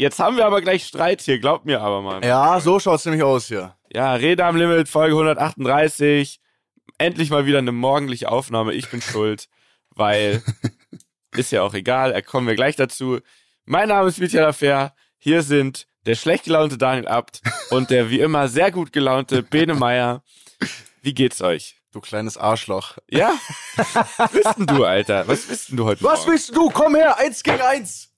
Jetzt haben wir aber gleich Streit hier, glaubt mir aber mal. Ja, so schaut's nämlich aus hier. Ja, Rede am Limit, Folge 138. Endlich mal wieder eine morgendliche Aufnahme. Ich bin schuld, weil ist ja auch egal, da kommen wir gleich dazu. Mein Name ist Michael Fair. Hier sind der schlecht gelaunte Daniel Abt und der wie immer sehr gut gelaunte Bene Meier. Wie geht's euch? Du kleines Arschloch. Ja? Was bist denn du, Alter? Was bist denn du heute Was Morgen? willst du? Komm her, eins gegen eins.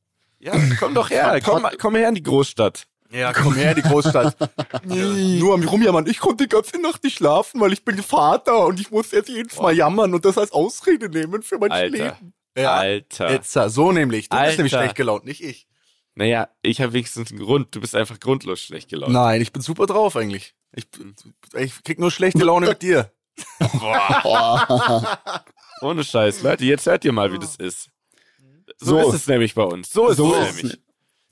Ja, komm doch her. Komm, komm her in die Großstadt. Ja, komm her, die Großstadt. Nur am Rumjammern. Ich konnte die ganze Nacht nicht schlafen, weil ich bin Vater und ich muss jetzt jedes Mal jammern und das als Ausrede nehmen für mein Alter. Leben. Ja. Alter. Jetzt, so nämlich. Du Alter. bist nämlich schlecht gelaunt, nicht ich. Naja, ich habe wenigstens einen Grund. Du bist einfach grundlos schlecht gelaunt. Nein, ich bin super drauf eigentlich. Ich, ich krieg nur schlechte Laune mit dir. Ohne Scheiß, Leute, jetzt hört ihr mal, wie das ist. So, So. ist es nämlich bei uns. So ist So es ist nämlich.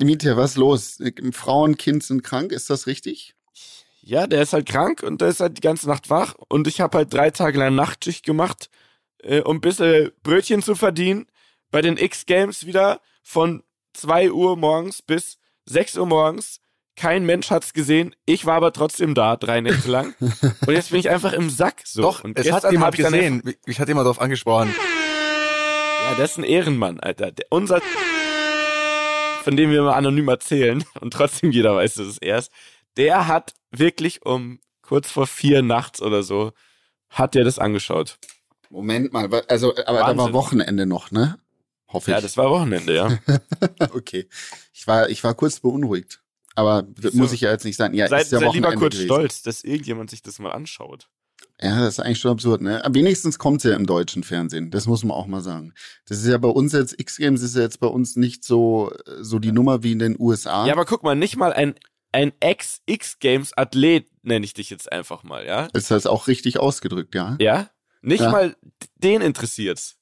Mietja, was ist los? Frau und Kind sind krank, ist das richtig? Ja, der ist halt krank und der ist halt die ganze Nacht wach. Und ich habe halt drei Tage lang Nachtschicht gemacht, äh, um ein bisschen Brötchen zu verdienen. Bei den X-Games wieder von 2 Uhr morgens bis 6 Uhr morgens. Kein Mensch hat's gesehen. Ich war aber trotzdem da, drei Nächte lang. und jetzt bin ich einfach im Sack. So. Doch, und es hat jemand gesehen. Ich, ich hatte jemand darauf angesprochen. Ja, der ist ein Ehrenmann, Alter. Der, unser, von dem wir immer anonym erzählen und trotzdem jeder weiß, dass es er ist, der hat wirklich um kurz vor vier nachts oder so, hat der das angeschaut. Moment mal, also, aber da Wahnsinn. war Wochenende noch, ne? Hoffe ich. Ja, das war Wochenende, ja. okay. Ich war, ich war kurz beunruhigt. Aber das Wieso? muss ich ja jetzt nicht sagen. Ja, Seid, ist ja seid lieber kurz gewesen. stolz, dass irgendjemand sich das mal anschaut. Ja, das ist eigentlich schon absurd, ne? Aber wenigstens kommt ja im deutschen Fernsehen. Das muss man auch mal sagen. Das ist ja bei uns jetzt, X-Games ist ja jetzt bei uns nicht so, so die Nummer wie in den USA. Ja, aber guck mal, nicht mal ein, ein Ex-X-Games-Athlet nenne ich dich jetzt einfach mal, ja? ist das auch richtig ausgedrückt, ja? Ja? Nicht Ja. mal den interessiert's.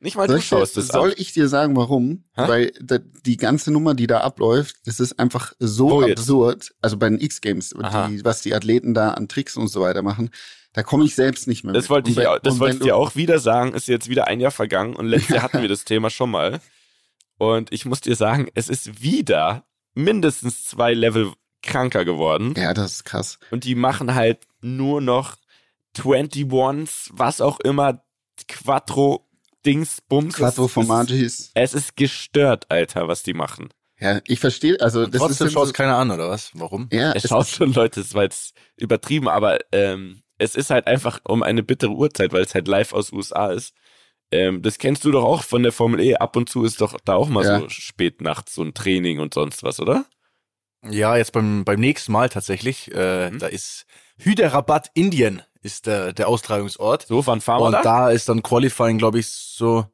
Nicht mal Soll, du schaust es soll ich dir sagen, warum? Hä? Weil da, die ganze Nummer, die da abläuft, das ist einfach so jetzt? absurd. Also bei den X-Games, was die Athleten da an Tricks und so weiter machen, da komme ich selbst nicht mehr Das mit. wollte ich, wenn- ja- das wollte ich dir auch wieder sagen. Ist jetzt wieder ein Jahr vergangen und letztes Jahr hatten wir das Thema schon mal. Und ich muss dir sagen, es ist wieder mindestens zwei Level kranker geworden. Ja, das ist krass. Und die machen halt nur noch 21s, was auch immer, Quattro, Dings, Bums. Quattro Es- Formagis. Es ist gestört, Alter, was die machen. Ja, ich verstehe, also das Trotzdem ist schaut so, keiner an, oder was? Warum? ja, Es es schaut schon, Leute, es war jetzt übertrieben, aber ähm, es ist halt einfach um eine bittere Uhrzeit, weil es halt live aus USA ist. Ähm, das kennst du doch auch von der Formel E. Ab und zu ist doch da auch mal Ja. so spät nachts so ein Training und sonst was, oder? Ja, jetzt beim, beim nächsten Mal tatsächlich. Äh, Mhm. Da ist Hyderabad, Indien, ist der, der Austragungsort. So, wann fahren wir Und da? ist dann Qualifying, glaube ich, so.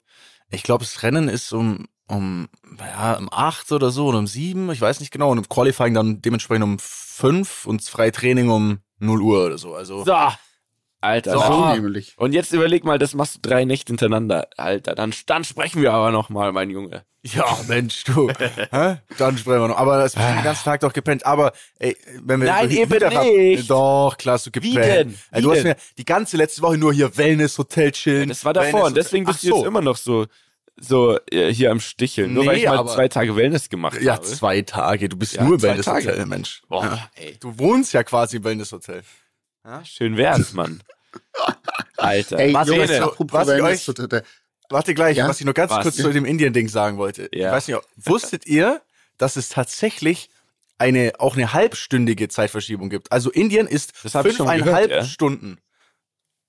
Ich glaube, das Rennen ist um, um, ja, um acht oder so oder um sieben, ich weiß nicht genau. Und im Qualifying dann dementsprechend um fünf und Freitraining um 0 Uhr oder so. Also So, Alter. So. so nämlich. Und jetzt überleg mal, das machst du drei Nächte hintereinander. Alter, dann, dann sprechen wir aber noch mal, mein Junge. Ja, Mensch, du. Hä? Dann sprechen wir noch. Aber das ist den ganzen Tag doch gepennt. Aber ey, wenn wir Nein, eben Hyderabad- nicht. Doch, klar, hast du gepennt. denn? Ey, Wie du hast denn? mir die ganze letzte Woche nur hier Wellness Hotel chillen. Das war davor Wellness und deswegen bist du jetzt immer noch so, so äh, hier am Sticheln. Nur weil ich mal aber- zwei Tage Wellness gemacht Ja, habe. zwei Tage. Du bist Ja, nur zwei Wellness Tage. Hotel, Mensch. Boah, Ja. ey. Du wohnst ja quasi im Wellness Hotel. Schön wär's, Mann. Alter. Ey, Was Jungs, ich so- was ich euch- Warte gleich, Ja? was ich nur ganz Was? kurz zu dem Indien-Ding sagen wollte. Ja. Ich weiß nicht, wusstet ihr, dass es tatsächlich eine, auch eine halbstündige Zeitverschiebung gibt? Also Indien ist fünfeinhalb gehört, ja.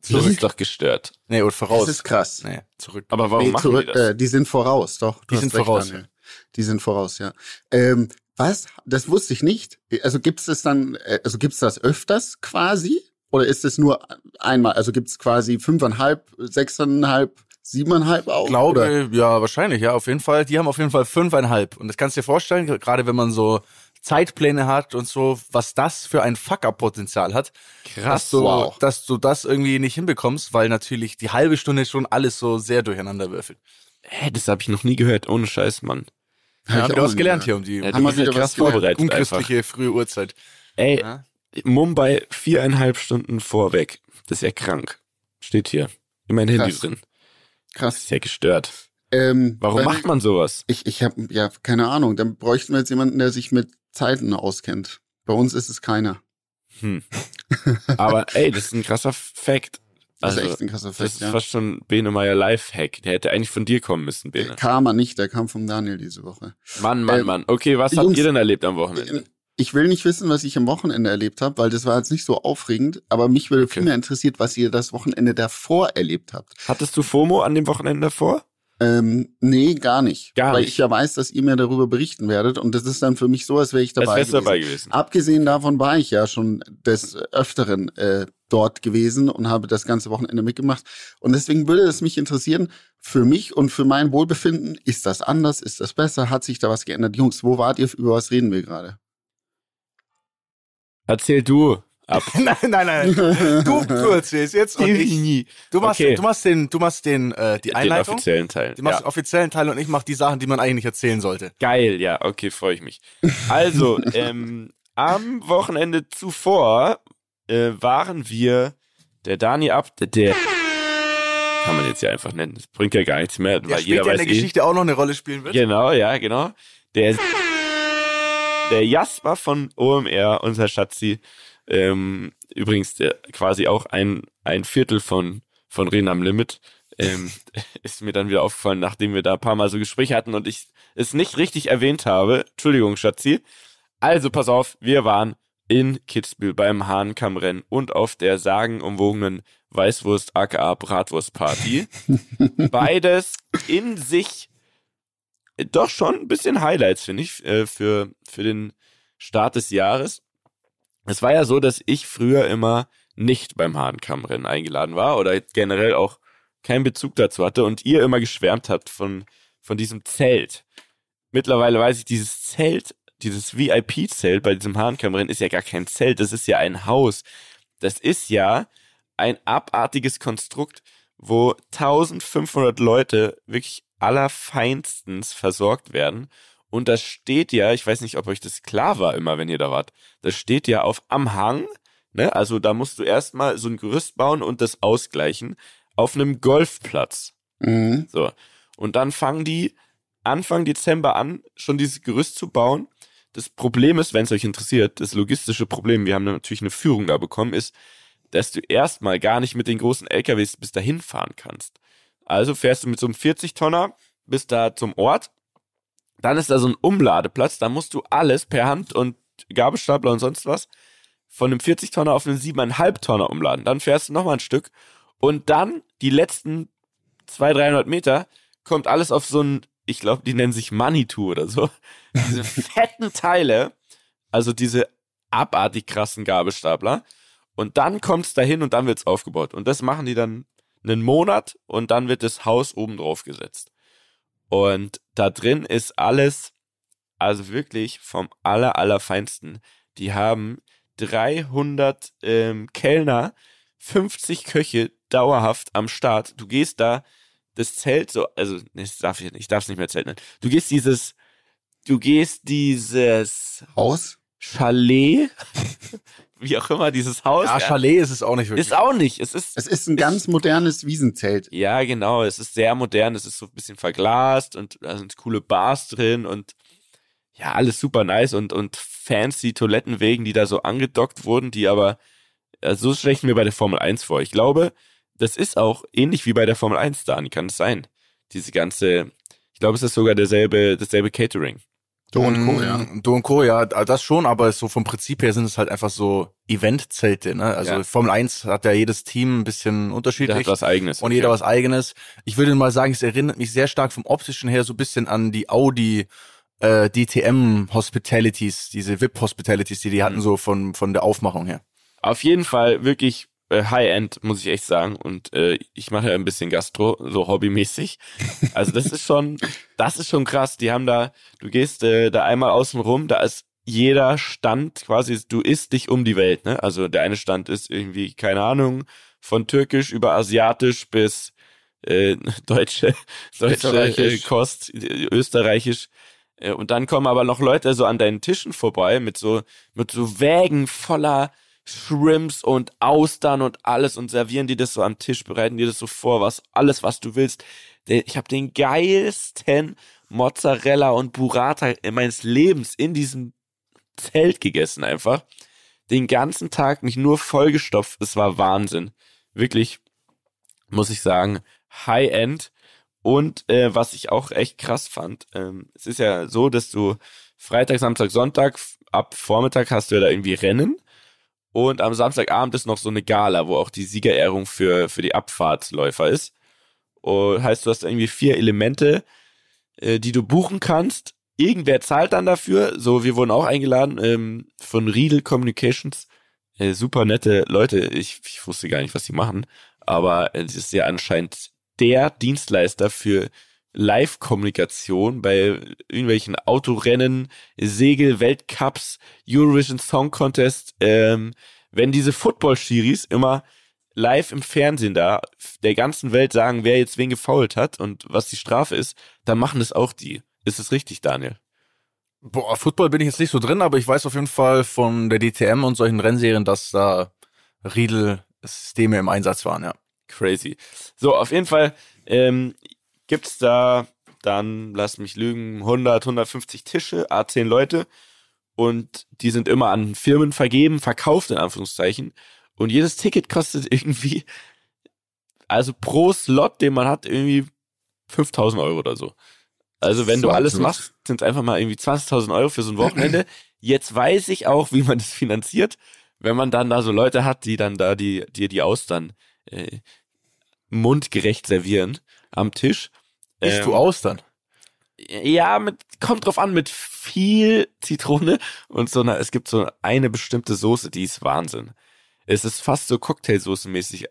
Stunden. das ist doch gestört. Nee, oder voraus. Das ist krass. nee, zurück. Aber warum Nee, machen zurück, die das? Äh, die sind voraus, doch. Du Die sind recht, voraus, Daniel. Die sind voraus, ja. Ähm, was? Das wusste ich nicht. Also gibt's das dann, äh, also gibt's das öfters quasi? Oder ist es nur einmal? Also gibt's quasi fünfeinhalb, sechseinhalb, siebeneinhalb auch? glaube, Oder? ja, wahrscheinlich, ja, auf jeden Fall. Die haben auf jeden Fall fünfeinhalb. Und das kannst du dir vorstellen, gerade wenn man so Zeitpläne hat und so, was das für ein Fuck-Up-Potenzial hat. dass Krass. du, wow. dass du das irgendwie nicht hinbekommst, weil natürlich die halbe Stunde schon alles so sehr durcheinander würfelt. Hä, das habe ich noch nie gehört. Ohne Scheiß, Mann. Hab Ja, ich du hast gelernt hier um die Ja, Haben wir wieder krass vorbereitet einfach. unchristliche frühe Uhrzeit. Ey, Ja. Mumbai viereinhalb Stunden vorweg. Das ist ja krank. Steht hier. In mein Handy Krass. drin. Das Krass. ist ja gestört. Ähm, Warum macht man sowas? Ich, ich habe ja keine Ahnung. Dann bräuchten wir jetzt jemanden, der sich mit Zeiten auskennt. Bei uns ist es keiner. Hm. Aber ey, das ist ein krasser Fact. Das Also, ist echt ein krasser das Fakt, ist ja. fast schon Bene Meyer Live-Hack. Der hätte eigentlich von dir kommen müssen, Bene. Kam er nicht, der kam vom Daniel diese Woche. Mann, Mann, Ähm, Mann. Okay, was habt Jungs, ihr denn erlebt am Wochenende? Ich will nicht wissen, was ich am Wochenende erlebt habe, weil das war jetzt nicht so aufregend, aber mich würde Okay. viel mehr interessiert, was ihr das Wochenende davor erlebt habt. Hattest du FOMO an dem Wochenende davor? Ähm, nee, gar nicht. Gar weil nicht. ich ja weiß, dass ihr mir darüber berichten werdet und das ist dann für mich so, als wäre ich dabei gewesen. dabei gewesen. Abgesehen davon war ich ja schon des Öfteren äh, dort gewesen und habe das ganze Wochenende mitgemacht. Und deswegen würde es mich interessieren, für mich und für mein Wohlbefinden, ist das anders, ist das besser, hat sich da was geändert? Jungs, wo wart ihr, über was reden wir gerade? Erzähl du ab. nein, nein, nein. Du, erzählst jetzt und ich. Du machst, Okay. du machst den, du machst den, äh, die Den Einleitung. offiziellen Teil. Du machst Ja. den offiziellen Teil und ich mach die Sachen, die man eigentlich nicht erzählen sollte. Geil, ja, okay, freue ich mich. Also, ähm, am Wochenende zuvor äh, waren wir, der Dani ab, der, der kann man jetzt ja einfach nennen, das bringt ja gar nichts mehr, Der weil jeder später in weiß der eh. Geschichte auch noch eine Rolle spielen wird. Genau, ja, genau. Der, der Jasper von OMR, unser Schatzi, ähm, übrigens der, quasi auch ein, ein Viertel von, von Reden am Limit, ähm, ist mir dann wieder aufgefallen, nachdem wir da ein paar Mal so Gespräche hatten und ich es nicht richtig erwähnt habe. Entschuldigung, Schatzi. Also pass auf, wir waren in Kitzbühel beim Hahnkammrennen und auf der sagenumwogenen Weißwurst aka Bratwurst Party. Beides in sich doch schon ein bisschen Highlights, finde ich, äh, für, für den Start des Jahres. Es war ja so, dass ich früher immer nicht beim Hahnkammrennen eingeladen war oder generell auch keinen Bezug dazu hatte und ihr immer geschwärmt habt von, von diesem Zelt. Mittlerweile weiß ich, dieses Zelt, dieses VIP-Zelt bei diesem Hahnkammrennen ist ja gar kein Zelt, das ist ja ein Haus. Das ist ja ein abartiges Konstrukt, wo 1500 Leute wirklich allerfeinstens versorgt werden. Und das steht ja, ich weiß nicht, ob euch das klar war immer, wenn ihr da wart, das steht ja auf am Hang, ne? Also da musst du erstmal so ein Gerüst bauen und das ausgleichen auf einem Golfplatz. Mhm. So. Und dann fangen die Anfang Dezember an, schon dieses Gerüst zu bauen. Das Problem ist, wenn es euch interessiert, das logistische Problem, wir haben natürlich eine Führung da bekommen, ist, dass du erstmal gar nicht mit den großen LKWs bis dahin fahren kannst. Also fährst du mit so einem 40-Tonner bis da zum Ort. Dann ist da so ein Umladeplatz, da musst du alles per Hand und Gabelstapler und sonst was von einem 40-Tonner auf einen 7,5 Tonner umladen. Dann fährst du nochmal ein Stück und dann die letzten 200, 300 Meter kommt alles auf so ein, ich glaube, die nennen sich Manitou oder so. Diese fetten Teile, also diese abartig krassen Gabelstapler. Und dann kommt's dahin und dann wird's aufgebaut. Und das machen die dann einen Monat und dann wird das Haus oben drauf gesetzt. Und da drin ist alles, also wirklich vom aller, allerfeinsten. Die haben 300 ähm, Kellner, 50 Köche dauerhaft am Start. Du gehst da, das Zelt so, also nee, das darf ich, ich darf es nicht mehr Zelt nennen. Du gehst dieses, du gehst dieses Haus? Chalet, wie auch immer, dieses Haus. Ja, Chalet ist es auch nicht wirklich. Ist auch nicht. Es ist Es ist ein ganz modernes Wiesenzelt. ja, genau. Es ist sehr modern. Es ist so ein bisschen verglast und da sind coole Bars drin und ja, alles super nice und, und fancy Toilettenwegen, die da so angedockt wurden, die aber, so stelle ich mir bei der Formel 1 vor. Ich glaube, das ist auch ähnlich wie bei der Formel 1 da. Kann es sein? Diese ganze, ich glaube, es ist sogar derselbe, dasselbe Catering. Do und Co., ja. Do und Co, ja, das schon, aber so vom Prinzip her sind es halt einfach so Eventzelte, ne? Also Ja. Formel 1 hat ja jedes Team ein bisschen unterschiedlich. hat was eigenes. und jeder was eigenes. Ich würde mal sagen, es erinnert mich sehr stark vom optischen her so ein bisschen an die Audi äh, DTM Hospitalities, diese VIP Hospitalities, die die hatten Mhm. so von von der Aufmachung her. Auf jeden Fall wirklich äh, High-End, muss ich echt sagen. Und äh, ich mache ja ein bisschen Gastro, so hobbymäßig. Also das ist schon, das ist schon krass. Die haben da, du gehst äh, da einmal außen rum, da ist jeder Stand quasi, du isst dich um die Welt. Ne? Also der eine Stand ist irgendwie, keine Ahnung, von türkisch über asiatisch bis äh, deutsche, deutsche äh, Österreichisch. Kost, äh, österreichisch. Äh, Und dann kommen aber noch Leute so an deinen Tischen vorbei mit so, mit so Wägen voller Shrimps und Austern und alles und servieren dir das so am Tisch, bereiten dir das so vor, was, alles, was du willst. Ich habe den geilsten Mozzarella und Burrata meines Lebens in diesem Zelt gegessen einfach. Den ganzen Tag mich nur vollgestopft. Es war Wahnsinn. Wirklich, muss ich sagen, High-End. Und äh, was ich auch echt krass fand, ähm, es ist ja so, dass du Freitag, Samstag, Sonntag ab Vormittag hast du ja da irgendwie Rennen. Und am Samstagabend ist noch so eine Gala, wo auch die Siegerehrung für, für die Abfahrtsläufer ist. Und heißt, du hast irgendwie vier Elemente, äh, die du buchen kannst. Irgendwer zahlt dann dafür. So, wir wurden auch eingeladen ähm, von Riedel Communications. Äh, super nette Leute. Ich, ich wusste gar nicht, was die machen. Aber es ist ja anscheinend der Dienstleister für Live-Kommunikation bei irgendwelchen Autorennen, Segel-Weltcups, Eurovision Song Contest, ähm, wenn diese Football-Schiris immer live im Fernsehen da der ganzen Welt sagen, wer jetzt wen gefault hat und was die Strafe ist, dann machen es auch die. Ist es richtig, Daniel? Boah, Football bin ich jetzt nicht so drin, aber ich weiß auf jeden Fall von der DTM und solchen Rennserien, dass da Riedel-Systeme im Einsatz waren, ja. Crazy. So, auf jeden Fall ähm, gibt's da dann, lass mich lügen, 100, 150 Tische, A10 Leute und die sind immer an Firmen vergeben, verkauft in Anführungszeichen und jedes Ticket kostet irgendwie, also pro Slot, den man hat, irgendwie 5000 Euro oder so. Also wenn so du alles machst, sind es einfach mal irgendwie 20.000 Euro für so ein Wochenende. Jetzt weiß ich auch, wie man das finanziert, wenn man dann da so Leute hat, die dann da die dir die Austern äh, mundgerecht servieren am Tisch. Isst ähm, du Austern? Ja, mit, kommt drauf an, mit viel Zitrone und so einer, es gibt so eine bestimmte Soße, die ist Wahnsinn. Es ist fast so Cocktailsoße-mäßig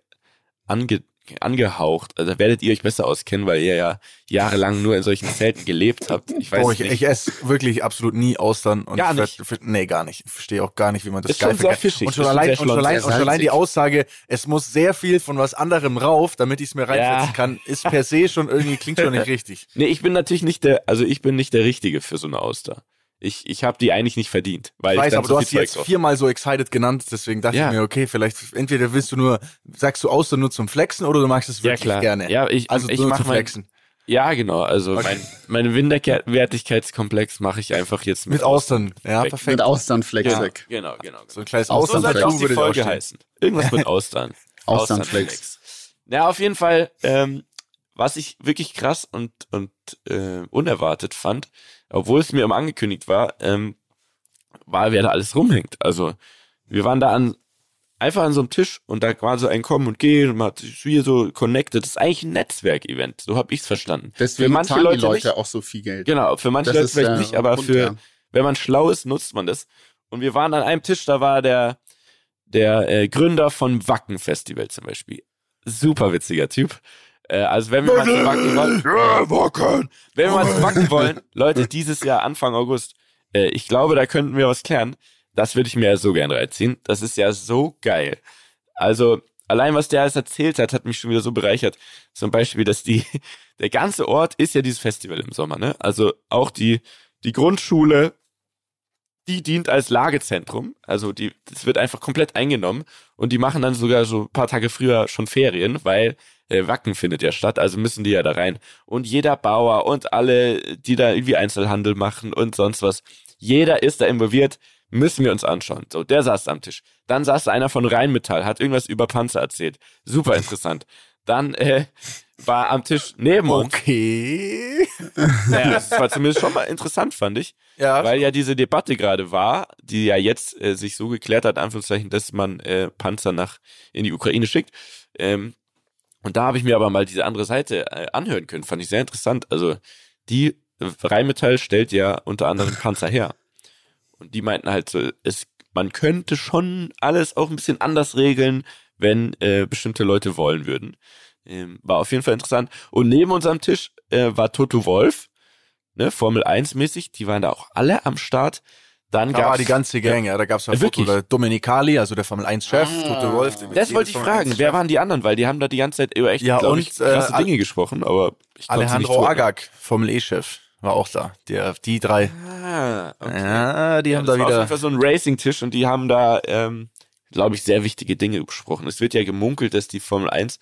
ange, angehaucht. Also werdet ihr euch besser auskennen, weil ihr ja jahrelang nur in solchen Zelten gelebt habt. Ich weiß Boah, ich, nicht. ich esse wirklich absolut nie Austern. Und gar nicht? Werd, nee, gar nicht. Ich verstehe auch gar nicht, wie man das ist geil schon sehr fischig. Und schon, allein, und schon, allein, und schon allein die Aussage, es muss sehr viel von was anderem rauf, damit ich es mir reinsetzen ja. kann, ist per se schon irgendwie, klingt schon nicht richtig. Nee, ich bin natürlich nicht der, also ich bin nicht der Richtige für so eine Auster ich, ich habe die eigentlich nicht verdient. Weil ich weiß, ich aber so du hast sie jetzt viermal so excited genannt, deswegen dachte ja. ich mir, okay, vielleicht entweder willst du nur, sagst du aus nur zum Flexen oder du magst es wirklich ja, klar. gerne. Ja, ich, also ich nur zum Flexen. ja, genau. Also okay. mein, mein Winterwertigkeitskomplex mache ich einfach jetzt mit, mit Austern. Ja, perfekt. Mit Austernflex genau, weg. Genau, genau, genau. So ein kleines Austernflex. So würde die Folge heißen. Irgendwas mit Austern. Austernflex. Ja, auf jeden Fall, ähm, was ich wirklich krass und, und äh, unerwartet fand, obwohl es mir immer angekündigt war, ähm, war, wer da alles rumhängt. Also wir waren da an einfach an so einem Tisch und da war so ein Kommen und Gehen und man hat sich hier so connected. Das ist eigentlich ein Netzwerkevent, so habe ich es verstanden. Deswegen für manche Leute, Leute nicht, auch so viel Geld. Genau, für manche das Leute vielleicht nicht, aber Grund, für ja. wenn man schlau ist, nutzt man das. Und wir waren an einem Tisch, da war der der äh, Gründer von Wacken Festival zum Beispiel. Super witziger Typ. Äh, also wenn wir mal zu Wacken wollen, ja, wenn wir mal zu Wacken wollen, Leute, dieses Jahr Anfang August, äh, ich glaube, da könnten wir was klären. Das würde ich mir ja so gern reinziehen. Das ist ja so geil. Also allein was der alles erzählt hat, hat mich schon wieder so bereichert. Zum Beispiel, dass die der ganze Ort ist ja dieses Festival im Sommer, ne? Also auch die die Grundschule die dient als Lagezentrum. Also die, das wird einfach komplett eingenommen und die machen dann sogar so ein paar Tage früher schon Ferien, weil äh, Wacken findet ja statt, also müssen die ja da rein. Und jeder Bauer und alle, die da irgendwie Einzelhandel machen und sonst was, jeder ist da involviert, müssen wir uns anschauen. So, der saß am Tisch. Dann saß einer von Rheinmetall, hat irgendwas über Panzer erzählt. Super interessant. Dann äh, war am Tisch neben uns. Okay. Naja, das war zumindest schon mal interessant, fand ich. Ja. Weil ja diese Debatte gerade war, die ja jetzt äh, sich so geklärt hat, Anführungszeichen, dass man äh, Panzer nach in die Ukraine schickt. Ähm, und da habe ich mir aber mal diese andere Seite äh, anhören können. Fand ich sehr interessant. Also die Rheinmetall stellt ja unter anderem Panzer her. Und die meinten halt so, es, man könnte schon alles auch ein bisschen anders regeln, wenn äh, bestimmte Leute wollen würden. Ähm, war auf jeden Fall interessant. Und neben unserem Tisch äh, war Toto Wolf, ne, Formel 1 mäßig, die waren da auch alle am Start. Dann da war die ganze Gang, ja, da gab's ja Foto, der Domenicali, also der Formel 1 Chef, ah. Toto Wolf. Das wollte ich fragen, wer waren die anderen, weil die haben da die ganze Zeit über echt, ja, und, ich, krasse äh, Dinge gesprochen, aber ich Alejandro Agag, Formel E Chef, war auch da. Der, die drei. Ah, okay. Ja, die ja, haben da wieder. Auf jeden Fall so ein Racing-Tisch und die haben da, ähm, glaube ich, sehr wichtige Dinge besprochen. Es wird ja gemunkelt, dass die Formel 1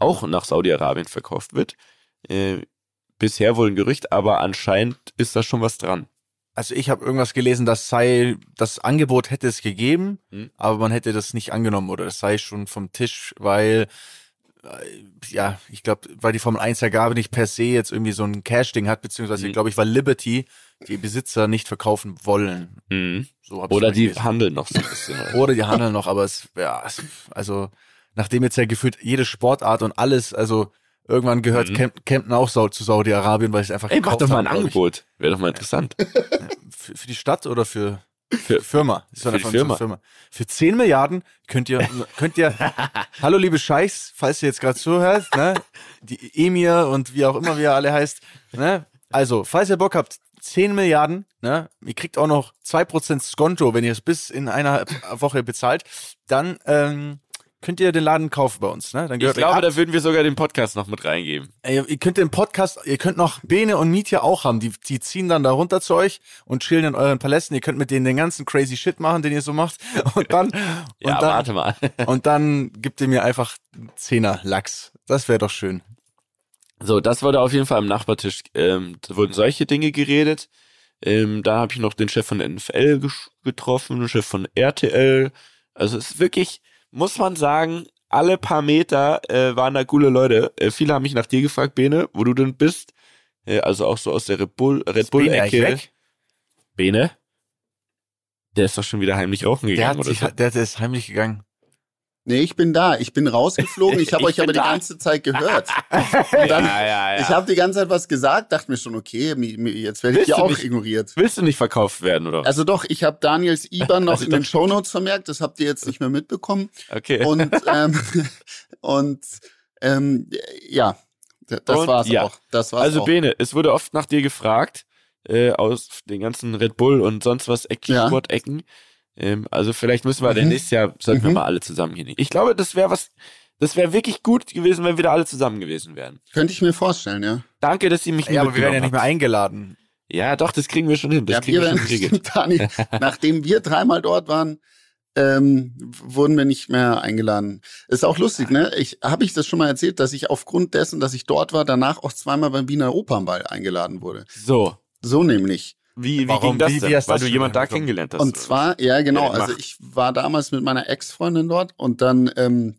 auch nach Saudi-Arabien verkauft wird. Äh, bisher wohl ein Gerücht, aber anscheinend ist da schon was dran. Also ich habe irgendwas gelesen, das sei, das Angebot hätte es gegeben, Hm. aber man hätte das nicht angenommen oder es sei schon vom Tisch, weil äh, ja, ich glaube, weil die Formel 1 ja gar nicht per se jetzt irgendwie so ein Cash-Ding hat, beziehungsweise Mhm. glaube ich, weil Liberty die Besitzer nicht verkaufen wollen. Mhm. So Oder die gelesen. handeln noch so ein bisschen. Oder die handeln noch, aber es, ja, also nachdem jetzt ja gefühlt jede Sportart und alles, also irgendwann gehört Mhm. Camp, Camden auch zu Saudi-Arabien, weil es einfach Ey, mach doch mal ein ich. Angebot. Wäre doch mal interessant. Für, für die Stadt oder für Für- Firma? Doch für die Firma. Firma. Für 10 Milliarden könnt ihr, könnt ihr, hallo liebe Scheichs, falls ihr jetzt gerade zuhört, ne, die Emir und wie auch immer wie ihr alle heißt, ne, also, falls ihr Bock habt, 10 Milliarden, ne, ihr kriegt auch noch 2% Skonto, wenn ihr es bis in einer Woche bezahlt, dann, ähm, könnt ihr den Laden kaufen bei uns, ne? Dann Ich glaube, ab. da würden wir sogar den Podcast noch mit reingeben. Ey, ihr könnt den Podcast, ihr könnt noch Bene und Mietja auch haben. Die, die ziehen dann da runter zu euch und chillen in euren Palästen. Ihr könnt mit denen den ganzen crazy Shit machen, den ihr so macht. Und dann, Ja, und dann, warte mal. und dann gibt ihr mir einfach Zehner Lachs. Das wäre doch schön. So, das wurde auf jeden Fall am Nachbartisch, ähm, da wurden solche Dinge geredet. Ähm, da habe ich noch den Chef von NFL getroffen, den Chef von RTL. Also es ist wirklich, muss man sagen, alle paar Meter äh, waren da coole Leute. Äh, viele haben mich nach dir gefragt, Bene, wo du denn bist. Äh, also auch so aus der Red Bull, Red Bull Ecke. Bene? Der ist doch schon wieder heimlich rauchen Der, gegangen hat oder sich, so. der, der ist heimlich gegangen. Nee, ich bin da. Ich bin rausgeflogen. Ich habe euch aber bin die da. ganze Zeit gehört. Dann, ja, ja, ja. Ich habe die ganze Zeit was gesagt, dachte mir schon, okay, jetzt werde ich du auch nicht- ignoriert. Willst du nicht verkauft werden, oder? Also doch, ich habe Daniels IBAN noch Also in den. Shownotes vermerkt, das habt ihr jetzt nicht mehr mitbekommen. okay. Und, ähm, und ähm, ja, das Und war's ja. auch. Das war's Also auch. Bene, es wurde oft nach dir gefragt, äh, aus den ganzen Red Bull und sonst was Ja. Sport-Ecken. Ähm, also vielleicht müssen wir Mhm. denn nächstes Jahr, sollten wir Mhm. mal alle zusammen hier. Ich glaube, das wäre was, das wäre wirklich gut gewesen, wenn wir da alle zusammen gewesen wären. Könnte ich mir vorstellen, ja. Danke, dass ihr mich Ja, aber wir werden ja nicht mehr eingeladen. Ja, doch, das kriegen wir schon hin. Das ja, kriegen wir wir schon geregelt. Dani, nachdem wir dreimal dort waren, ähm, wurden wir nicht mehr eingeladen. Ist auch lustig, ne? Ich habe ich das schon mal erzählt, dass ich aufgrund dessen, dass ich dort war, danach auch zweimal beim Wiener Opernball eingeladen wurde. So, So nämlich. Wie, wie Warum? ging das Wie- denn? du Weil das du jemand da kennengelernt hast. Und zwar, ja genau, also ich war damals mit meiner Ex-Freundin dort und dann ähm,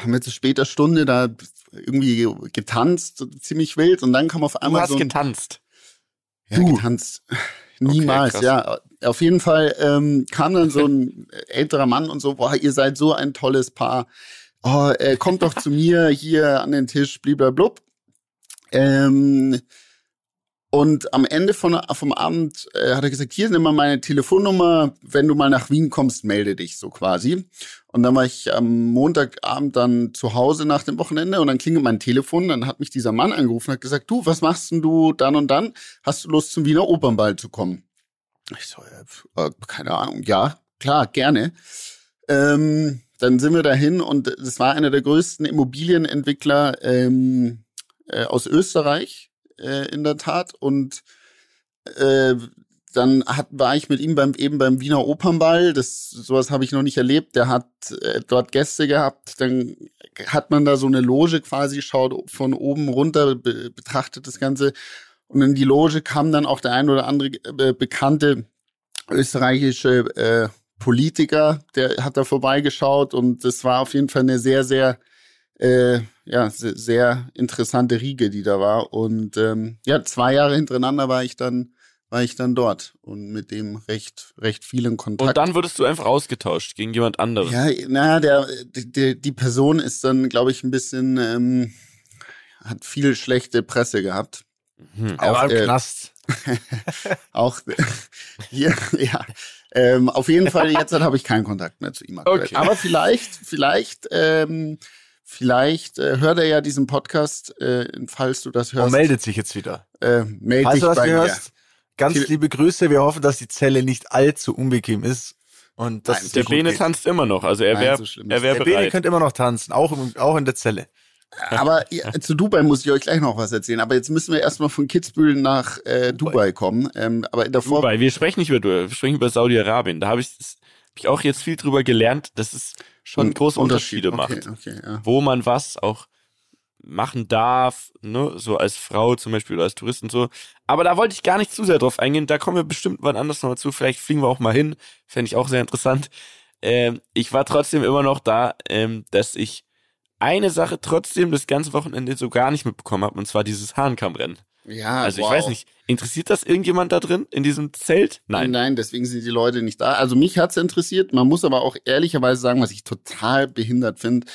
haben wir zu später Stunde da irgendwie getanzt, ziemlich wild und dann kam auf was? Du einmal hast so ein, getanzt. Ja, getanzt. Niemals, krass. ja. Auf jeden Fall ähm, kam dann so ein älterer Mann und so, boah, ihr seid so ein tolles Paar. Oh, äh, kommt doch zu mir hier an den Tisch, bliblablub. Ähm, und am Ende von, vom Abend äh, hat er gesagt, hier nimm mal meine Telefonnummer, wenn du mal nach Wien kommst, melde dich so quasi. Und dann war ich am Montagabend dann zu Hause nach dem Wochenende und dann klingelt mein Telefon, dann hat mich dieser Mann angerufen und hat gesagt, du, was machst denn du dann und dann? Hast du Lust zum Wiener Opernball zu kommen? Ich so, pf, äh, keine Ahnung, ja, klar, gerne. Ähm, dann sind wir dahin und es war einer der größten Immobilienentwickler ähm, äh, aus Österreich äh, in der Tat und äh, dann hat, war ich mit ihm beim eben beim Wiener Opernball. Das sowas habe ich noch nicht erlebt. Der hat äh, dort Gäste gehabt. Dann hat man da so eine Loge quasi, schaut von oben runter, be betrachtet das Ganze. Und in die Loge kam dann auch der ein oder andere äh, bekannte österreichische äh, Politiker, der hat da vorbeigeschaut und das war auf jeden Fall eine sehr, sehr äh, ja, se- sehr interessante Riege, die da war. Und ähm, ja, zwei Jahre hintereinander war ich dann, war ich dann dort und mit dem recht, recht vielen Kontakt. Und dann wurdest du einfach ausgetauscht gegen jemand anderes. ja, na, der, die, die- die Person ist dann, glaube ich, ein bisschen, ähm, hat viel schlechte Presse gehabt. Hm. Er war im äh, Knast. Auch hier, ja. Ähm, auf jeden Fall, jetzt habe ich keinen Kontakt mehr zu ihm aktuell. Okay. Aber vielleicht, vielleicht, ähm, vielleicht äh, hört er ja diesen Podcast, äh, falls du das Und hörst. meldet sich jetzt wieder. äh, meld Falls dich du das bei mir. hörst, ganz Viel- liebe Grüße. Wir hoffen, dass die Zelle nicht allzu unbequem ist. Und dass Nein, Der Bene geht. tanzt immer noch, also er wäre so er ist wär Der Bene könnte immer noch tanzen, auch, im, auch in der Zelle. Aber zu Dubai muss ich euch gleich noch was erzählen. Aber jetzt müssen wir erstmal von Kitzbühel nach äh, Dubai kommen. Ähm, aber in der Vor Dubai, wir sprechen nicht über Dubai, wir sprechen über Saudi-Arabien. Da habe ich, das- hab ich auch jetzt viel drüber gelernt, dass es schon große Unterschiede okay, macht. Okay, ja. Wo man was auch machen darf, ne, so als Frau zum Beispiel oder als Tourist und so. Aber da wollte ich gar nicht zu sehr drauf eingehen. Da kommen wir bestimmt wann anders nochmal zu. Vielleicht fliegen wir auch mal hin. Fände ich auch sehr interessant. Ähm, ich war trotzdem immer noch da, ähm, dass ich eine Sache trotzdem das ganze Wochenende so gar nicht mitbekommen habe, und zwar dieses Hahnkammrennen. Ja, Also wow. ich weiß nicht, interessiert das irgendjemand da drin in diesem Zelt? Nein. Nein, deswegen sind die Leute nicht da. Also mich hat's interessiert. Man muss aber auch ehrlicherweise sagen, was ich total behindert finde.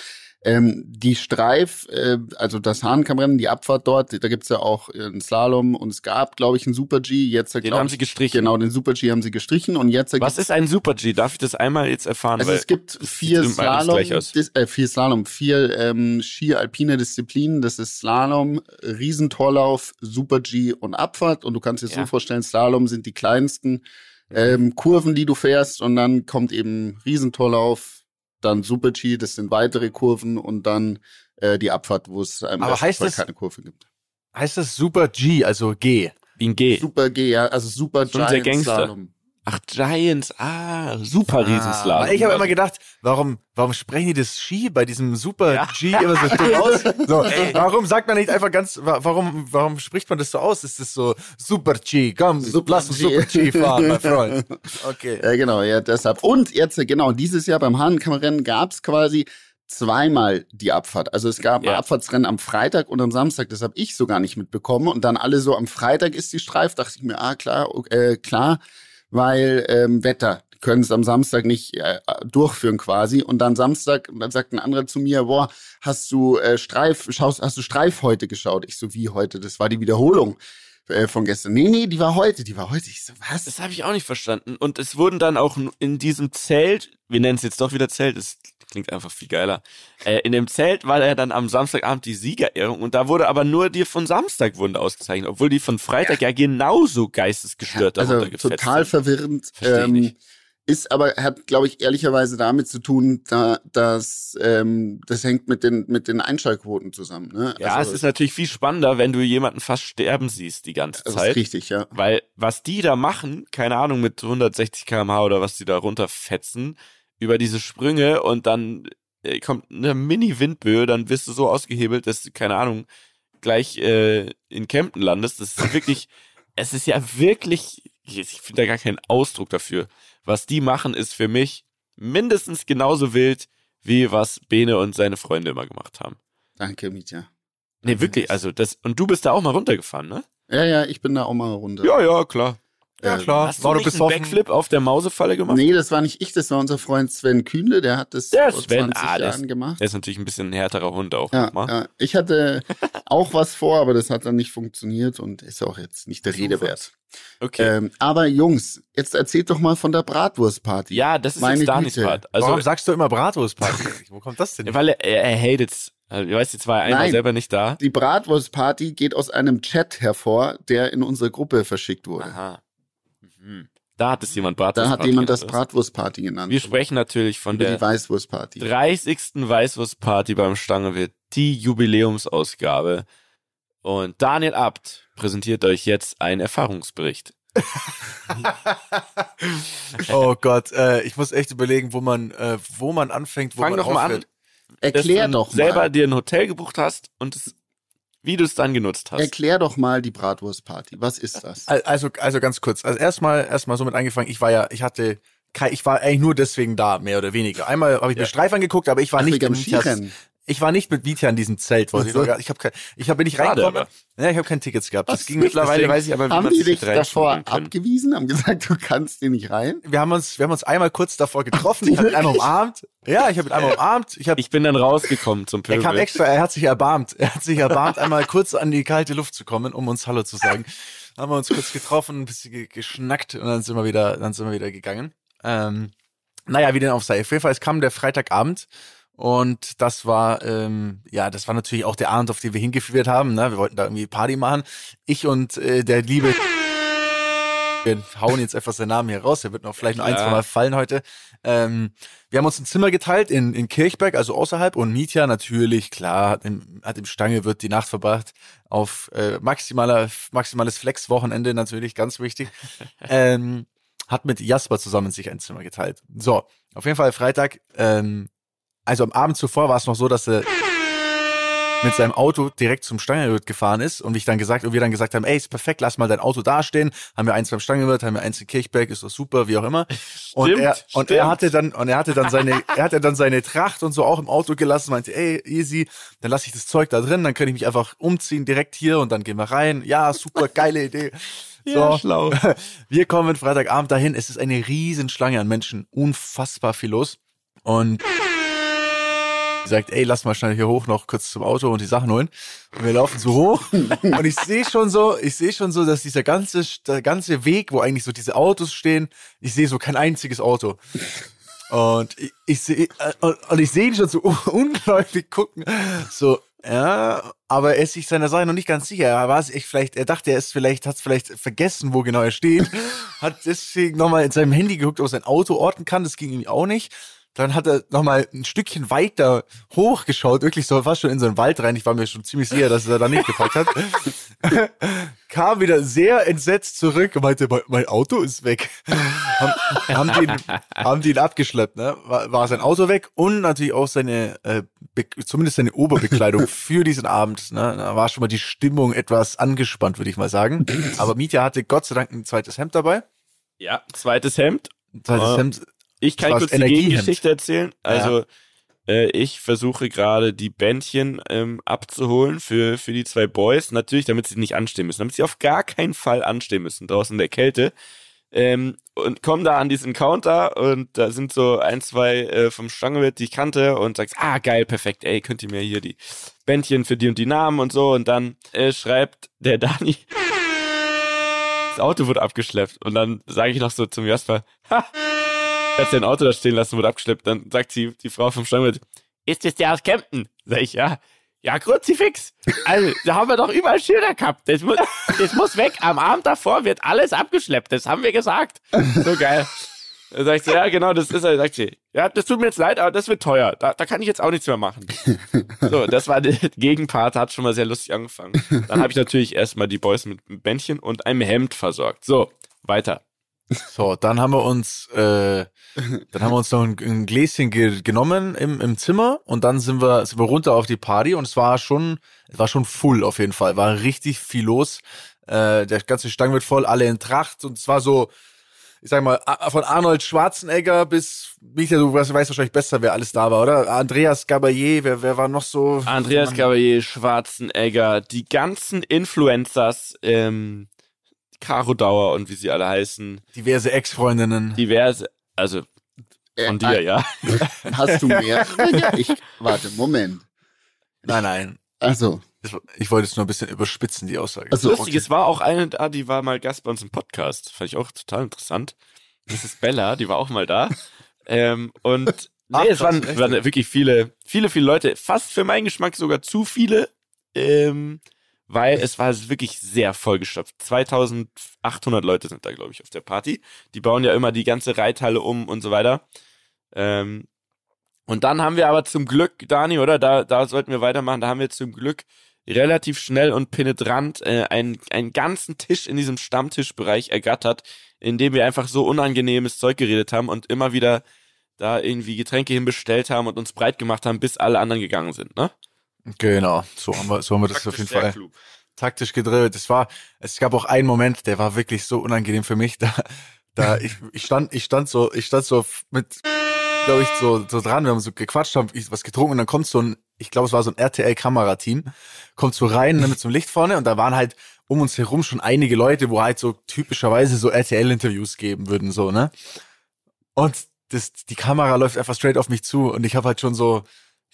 Ähm, die Streif, äh, also das Hahnkammrennen, die Abfahrt dort, da gibt's ja auch einen Slalom und es gab, glaube ich, einen Super G. Jetzt Den haben sie gestrichen. Genau, den Super G haben sie gestrichen und jetzt Was ist ein Super G? Darf ich das einmal jetzt erfahren? Also es gibt vier Slalom, dis, äh, vier Slalom, vier ähm, Ski-alpine Disziplinen. Das ist Slalom, Riesentorlauf, Super G und Abfahrt. Und du kannst dir Ja. so vorstellen, Slalom sind die kleinsten ähm, Kurven, die du fährst. Und dann kommt eben Riesentorlauf, dann Super G, das sind weitere Kurven und dann äh, die Abfahrt, wo es Aber besten heißt das- keine Kurve gibt. Heißt das Super G, also G? Wie ein G. Super G, ja, also Super So Giant Gangster. Slalom. Ach, Giants. Ah, super Ah, Riesenslalom. ich habe immer gedacht, warum, warum sprechen die das Ski bei diesem Super Ja. G immer so dumm aus? So, warum sagt man nicht einfach ganz, wa- warum, warum spricht man das so aus? Ist das so Super G? Komm, Super lass uns G. Super G fahren, mein Freund. Okay. Ja, genau, ja, deshalb. Und jetzt, genau, dieses Jahr beim Hahnkammrennen gab's quasi zweimal die Abfahrt. Also es gab Ja. ein Abfahrtsrennen am Freitag und am Samstag. Das habe ich so gar nicht mitbekommen. Und dann alle so, am Freitag ist die Streif. Dachte ich mir, ah, klar, äh, klar, weil ähm, Wetter. Können es am Samstag nicht äh, durchführen quasi. Und dann Samstag, dann sagt ein anderer zu mir, boah, hast du äh, Streif, schaust, hast du Streif heute geschaut? Ich so, wie heute? Das war die Wiederholung äh, von gestern. Nee, nee, die war heute, die war heute. Ich so, was? Das habe ich auch nicht verstanden. Und es wurden dann auch in diesem Zelt, wir nennen es jetzt doch wieder Zelt, es klingt einfach viel geiler. Äh, in dem Zelt war ja dann am Samstagabend die Siegerehrung und da wurde aber nur die von Samstag wurden ausgezeichnet, obwohl die von Freitag ja, genauso geistesgestört also darunter gefetzt total sind. verwirrend. Versteh ich Ähm, nicht. Ist aber, hat, glaube ich, ehrlicherweise damit zu tun, da, dass ähm, das hängt mit den, mit den Einschaltquoten zusammen. Ne? Ja, also, es ist natürlich viel spannender, wenn du jemanden fast sterben siehst die ganze das ist Zeit. richtig, ja. Weil was die da machen, keine Ahnung, mit 160 km/h oder was die da runterfetzen, über diese Sprünge und dann äh, kommt eine Mini-Windböe, dann wirst du so ausgehebelt, dass du, keine Ahnung, gleich äh, in Kempten landest. Das ist wirklich, es ist ja wirklich, ich finde da gar keinen Ausdruck dafür. Was die machen, ist für mich mindestens genauso wild, wie was Bene und seine Freunde immer gemacht haben. Danke, Mietja. Nee, wirklich, also das, und du bist da auch mal runtergefahren, ne? Ja, ja, ich bin da auch mal runter. Ja, ja, klar. Ja, Äh, klar. Hast du War du nicht einen? Backflip auf der Mausefalle gemacht? Nee, das war nicht ich, das war unser Freund Sven Kühnle, der hat das Der vor Sven, 20 ah, der ist- Jahren gemacht. Der ist natürlich ein bisschen ein härterer Hund auch Ja, ja, ich hatte auch was vor, aber das hat dann nicht funktioniert und ist auch jetzt nicht der Rede wert. Okay. Ähm, aber Jungs, jetzt erzählt doch mal von der Bratwurstparty. ja, das ist meine jetzt Danis. Part. Also, Warum sagst du immer Bratwurstparty? Wo kommt das denn? weil er, er, er hatet's. Also, ich weiß, jetzt war er einmal Nein. selber nicht da. Die Bratwurstparty geht aus einem Chat hervor, der in unsere Gruppe verschickt wurde. Aha. Mhm. Da hat es jemand Da Bratwurst hat jemand das Bratwurstparty genannt. Wir sprechen natürlich von über der die Weißwurstparty. 30. Weißwurstparty beim Stangewirt, die Jubiläumsausgabe. Und Daniel Abt präsentiert euch jetzt einen Erfahrungsbericht. Oh Gott, äh, ich muss echt überlegen, wo man, äh, wo man anfängt, wo Fang man doch mal an, aufhört. Erklär dass du doch selber mal. dir ein Hotel gebucht hast und es, wie du es dann genutzt hast. Erklär doch mal die Bratwurstparty. Was ist das? Al- Also, also ganz kurz. Also erstmal, erstmal so mit angefangen. Ich war ja, ich hatte, ich war eigentlich nur deswegen da, mehr oder weniger. Einmal habe ich mir Streif angeguckt, aber ich war Ach, nicht Mietjas- Skirennen. Ich war nicht mit Vita in diesem Zelt. wollte Ich, Ach so. noch gar- ich habe kein, ich hab, bin nicht Schade, reingekommen. Ja, ich habe keine Tickets gehabt. Das ging. Mittlerweile deswegen- weiß ich aber, wie Haben man die sich dich davor abgewiesen? Haben gesagt, du kannst hier nicht rein? wir haben uns, wir haben uns einmal kurz davor getroffen. Ich habe ihn einmal umarmt. Ja, ich habe ihn einmal umarmt. Ich habe Ich bin dann rausgekommen zum Er Pöbel. kam extra, er hat sich erbarmt. Er hat sich erbarmt, einmal kurz an die kalte Luft zu kommen, um uns Hallo zu sagen. Haben wir uns kurz getroffen, ein bisschen ge- geschnackt und dann sind wir wieder, dann sind wir wieder gegangen. Ähm, naja, wie denn auch sei. Auf jeden Fall, es kam der Freitagabend und das war, ähm, ja, das war natürlich auch der Abend, auf den wir hingeführt haben. Ne? Wir wollten da irgendwie Party machen. Ich und äh, der liebe wir hauen jetzt einfach seinen Namen hier raus. Er wird noch vielleicht noch ein, Klar. zwei Mal fallen heute. Ähm, wir haben uns ein Zimmer geteilt in, in Kirchberg, also außerhalb. Und Mietja natürlich, klar, hat im, hat im Stange, wird die Nacht verbracht. Auf äh, maximaler, maximales Flex-Wochenende natürlich, ganz wichtig. ähm, hat mit Jasper zusammen sich ein Zimmer geteilt. So, auf jeden Fall Freitag. Ähm, also am Abend zuvor war es noch so, dass er mit seinem Auto direkt zum Stangenwirt gefahren ist und ich dann gesagt und wir dann gesagt haben, ey, ist perfekt, lass mal dein Auto dastehen. Haben wir eins beim Stangenwirt, haben wir eins in Kirchberg, ist doch super, wie auch immer. Und Stimmt, er und stimmt. er hatte dann und er hatte dann seine er hatte dann seine Tracht und so auch im Auto gelassen, meinte, ey, easy, dann lasse ich das Zeug da drin, dann kann ich mich einfach umziehen direkt hier und dann gehen wir rein. Ja, super geile Idee. So, schlau. wir kommen Freitagabend dahin. Es ist eine Riesenschlange an Menschen. Unfassbar viel los. Und sagt, ey, lass mal schnell hier hoch noch kurz zum Auto und die Sachen holen. Und wir laufen so hoch und ich sehe schon so, ich sehe schon so, dass dieser ganze, der ganze Weg, wo eigentlich so diese Autos stehen, ich sehe so kein einziges Auto. Und ich, ich sehe, äh, und, und ich sehe ihn schon so ungläubig gucken, so, ja, aber er ist sich seiner Sache noch nicht ganz sicher. Er war es echt vielleicht, er dachte, er ist vielleicht, hat es vielleicht vergessen, wo genau er steht. Hat deswegen nochmal in seinem Handy geguckt, ob er sein Auto orten kann. Das ging ihm auch nicht. Dann hat er nochmal ein Stückchen weiter hochgeschaut, wirklich so fast schon in so einen Wald rein. Ich war mir schon ziemlich sicher, dass er da nicht gepackt hat. Kam wieder sehr entsetzt zurück und meinte, mein, Auto ist weg. haben, haben, die ihn, haben die ihn abgeschleppt, ne? War, war sein Auto weg und natürlich auch seine, äh, zumindest seine Oberbekleidung für diesen Abend. Ne? Da war schon mal die Stimmung etwas angespannt, würde ich mal sagen. Aber Mietja hatte Gott sei Dank ein zweites Hemd dabei. Ja, zweites Hemd. Zweites Ah. Hemd. Ich kann kurz die. Gegengeschichte erzählen. Also, äh, ich versuche gerade die Bändchen ähm, abzuholen für, für die zwei Boys. Natürlich, damit sie nicht anstehen müssen. Damit sie auf gar keinen Fall anstehen müssen, draußen in der Kälte. Ähm, und komm da an diesen Counter und da sind so ein, zwei äh, vom Stangenwirt, die ich kannte und sagst, ah geil, perfekt, ey, könnt ihr mir hier die Bändchen für die und die Namen und so und dann äh, schreibt der Dani, das Auto wurde abgeschleppt und dann sage ich noch so zum Jasper, ha, hat sein Auto da stehen lassen, wurde abgeschleppt. Dann sagt sie, die Frau vom Stammwirt, ist das der aus Kempten? Sag ich, ja. Ja, Kruzifix. Also, da haben wir doch überall Schilder gehabt. Das muss, das muss weg. Am Abend davor wird alles abgeschleppt. Das haben wir gesagt. So geil. Dann sagt sie, ja, genau, das ist er. Sagt sie, ja, das tut mir jetzt leid, aber das wird teuer. Da, da kann ich jetzt auch nichts mehr machen. So, das war der Gegenpart, hat schon mal sehr lustig angefangen. Dann habe ich natürlich erstmal die Boys mit einem Bändchen und einem Hemd versorgt. So, weiter. So, dann haben wir uns, äh, dann haben wir uns noch ein, ein Gläschen ge genommen im, im Zimmer und dann sind wir, sind wir runter auf die Party und es war schon, es war schon full auf jeden Fall, war richtig viel los. Äh, der ganze Stang wird voll, alle in Tracht und es war so, ich sag mal, von Arnold Schwarzenegger bis, Michael, du weißt, weißt wahrscheinlich besser, wer alles da war, oder? Andreas Gabayé, wer, wer war noch so? Andreas Gabalier, Schwarzenegger, die ganzen Influencers, ähm, Caro Dauer und wie sie alle heißen, Diverse Ex-Freundinnen. diverse, also von dir, ja. Hast du mehr? Ich, warte, Moment. Nein, nein. Also, Ich wollte es nur ein bisschen überspitzen, die Aussage. also Lustig, okay. es war auch eine da, die war mal Gast bei uns im Podcast. Fand ich auch total interessant. Das ist Bella, die war auch mal da. Ähm, und Ach, nee, es krass, waren, waren wirklich viele, viele, viele Leute. Fast für meinen Geschmack sogar zu viele. Ähm, weil es war wirklich sehr vollgestopft. 2800 Leute sind da, glaube ich, auf der Party. Die bauen ja immer die ganze Reithalle um und so weiter. Ähm, und dann haben wir aber zum Glück, Dani, oder? Da, da sollten wir weitermachen. Da haben wir zum Glück relativ schnell und penetrant äh, einen, einen ganzen Tisch in diesem Stammtischbereich ergattert, in dem wir einfach so unangenehmes Zeug geredet haben und immer wieder da irgendwie Getränke hinbestellt haben und uns breit gemacht haben, bis alle anderen gegangen sind, ne? Genau, so haben wir, so haben wir das auf jeden Fall taktisch gedrillt. Es war, es gab auch einen Moment, der war wirklich so unangenehm für mich. Da, da ich, ich stand, ich stand so, ich stand so mit, glaube ich, so, so dran. Wir haben so gequatscht, haben was getrunken und dann kommt so ein, ich glaube, es war so ein RTL-Kamerateam, kommt so rein ne, mit so einem Licht vorne und da waren halt um uns herum schon einige Leute, wo halt so typischerweise so RTL-Interviews geben würden, so, ne? Und das, die Kamera läuft einfach straight auf mich zu und ich habe halt schon so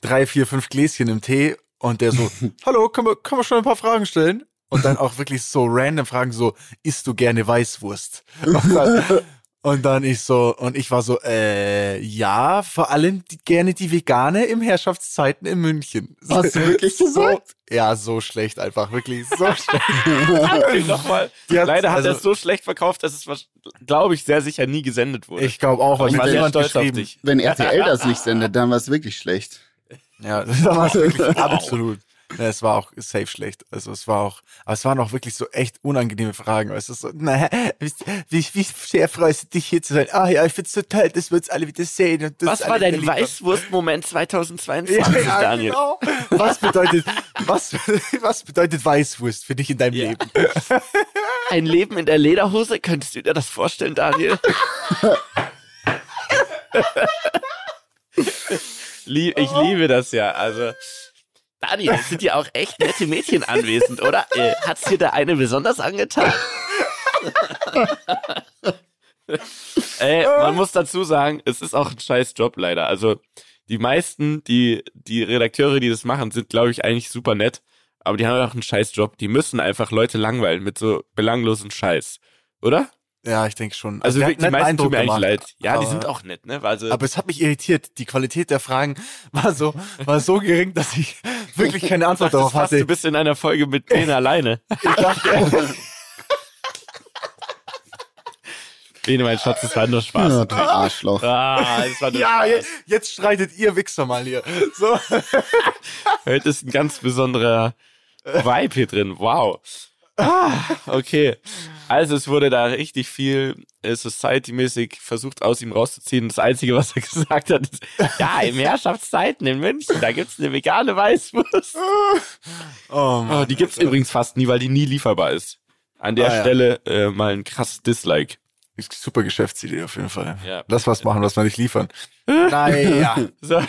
drei, vier, fünf Gläschen im Tee und der so, hallo, können wir, können wir schon ein paar Fragen stellen? Und dann auch wirklich so random Fragen so, isst du gerne Weißwurst? Und dann, und dann ich so, und ich war so, äh, ja, vor allem die, gerne die vegane im Herrschaftszeiten in München. Hast du wirklich so, gesagt? Ja, so schlecht einfach, wirklich so schlecht. Okay, nochmal. Leider hat also- er es so schlecht verkauft, dass es, glaube ich, sehr sicher nie gesendet wurde. Ich glaube auch, weil ich war sehr stolz auf dich. Wenn RTL das nicht sendet, dann war es wirklich schlecht. Ja, das war wirklich absolut. Ja, es war auch safe schlecht. Also es war auch, aber es waren auch wirklich so echt unangenehme Fragen. Es ist so, na, wie, wie sehr freust du dich hier zu sein? Ah ja, ich find's so toll, dass wir uns alle wieder sehen. Und was war dein Weißwurst-Moment 2022, ja, ja, Daniel? Genau. Was bedeutet, was, was bedeutet Weißwurst für dich in deinem ja. Leben? Ein Leben in der Lederhose, könntest du dir das vorstellen, Daniel? Ich liebe das ja. Also, Daniel, es sind ja auch echt nette Mädchen anwesend, oder? Äh, hat's dir da eine besonders angetan? Ey, man muss dazu sagen, es ist auch ein scheiß Job leider. Also, die meisten, die, die Redakteure, die das machen, sind, glaube ich, eigentlich super nett. Aber die haben auch einen scheiß Job. Die müssen einfach Leute langweilen mit so belanglosen Scheiß. Oder? Ja, ich denke schon. Also, also die meisten tun mir eigentlich leid. Ja, aber, die sind auch nett, ne? Also, aber es hat mich irritiert. Die Qualität der Fragen war so, war so gering, dass ich wirklich keine Antwort darauf hatte. Du bist in einer Folge mit denen alleine. Ich dachte, Bene, mein Schatz, das war nur Spaß. Ja, du Arschloch. Ah, das war nur ja, Spaß. jetzt streitet ihr Wichser mal hier. So. Heute ist ein ganz besonderer Vibe hier drin. Wow. Ah, okay. Also es wurde da richtig viel äh, Society-mäßig versucht aus ihm rauszuziehen. Das Einzige, was er gesagt hat, ist, ja, im Herrschaftszeiten in München, da gibt's eine vegane Weißwurst. Oh, Mann, oh, die gibt's übrigens fast nie, weil die nie lieferbar ist. An der ah, Stelle ja. äh, mal ein krasses Dislike. Super Geschäftsidee auf jeden Fall. Ja. Lass was machen, was wir nicht liefern. naja. So.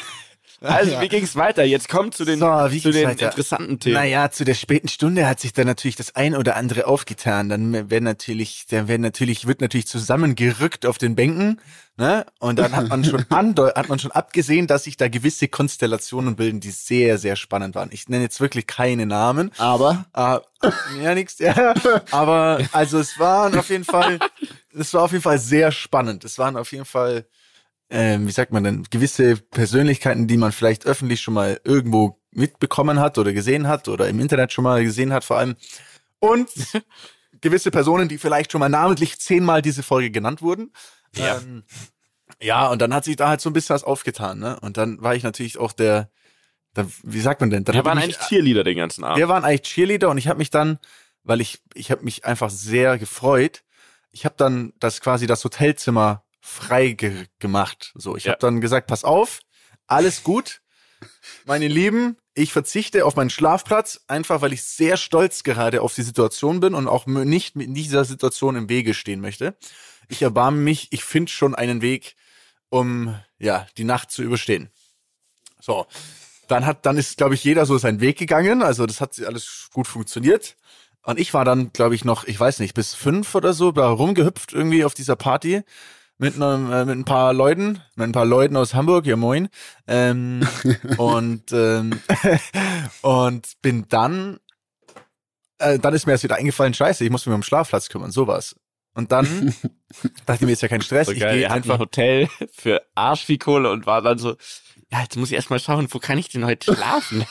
Also, wie ging's weiter? Jetzt kommt zu den, so, zu den interessanten Themen. Naja, zu der späten Stunde hat sich dann natürlich das ein oder andere aufgetan. Dann werden natürlich, dann werden natürlich, wird natürlich zusammengerückt auf den Bänken, ne? Und dann hat man schon hat man schon abgesehen, dass sich da gewisse Konstellationen bilden, die sehr, sehr spannend waren. Ich nenne jetzt wirklich keine Namen. Aber? Äh, ja, nix, ja. Aber, also, es waren auf jeden Fall, es war auf jeden Fall sehr spannend. Es waren auf jeden Fall, ähm, wie sagt man denn, gewisse Persönlichkeiten, die man vielleicht öffentlich schon mal irgendwo mitbekommen hat oder gesehen hat oder im Internet schon mal gesehen hat vor allem. Und gewisse Personen, die vielleicht schon mal namentlich zehnmal diese Folge genannt wurden. Ja. Ähm, ja, und dann hat sich da halt so ein bisschen was aufgetan, ne? Und dann war ich natürlich auch der, der wie sagt man denn? Dann wir waren eigentlich Cheerleader den ganzen Abend. Wir waren eigentlich Cheerleader und ich habe mich dann, weil ich, ich habe mich einfach sehr gefreut, ich habe dann das quasi das Hotelzimmer frei ge gemacht. So, ich ja. habe dann gesagt, pass auf, alles gut, meine Lieben, ich verzichte auf meinen Schlafplatz, einfach weil ich sehr stolz gerade auf die Situation bin und auch nicht mit dieser Situation im Wege stehen möchte. Ich erbarme mich, ich finde schon einen Weg, um ja die Nacht zu überstehen. So, dann hat, dann ist, glaube ich, jeder so seinen Weg gegangen. Also das hat alles gut funktioniert. Und ich war dann, glaube ich, noch, ich weiß nicht, bis fünf oder so da rumgehüpft irgendwie auf dieser Party mit, einem, äh, mit ein paar Leuten, mit ein paar Leuten aus Hamburg, ja moin. Ähm, und, ähm, und bin dann, äh, dann ist mir erst wieder eingefallen, scheiße, ich muss mich um den Schlafplatz kümmern, sowas. Und dann dachte ich mir, ist ja kein Stress. So ich gehe einfach ein Hotel für Arsch wie Kohle und war dann so, ja, jetzt muss ich erstmal schauen, wo kann ich denn heute schlafen?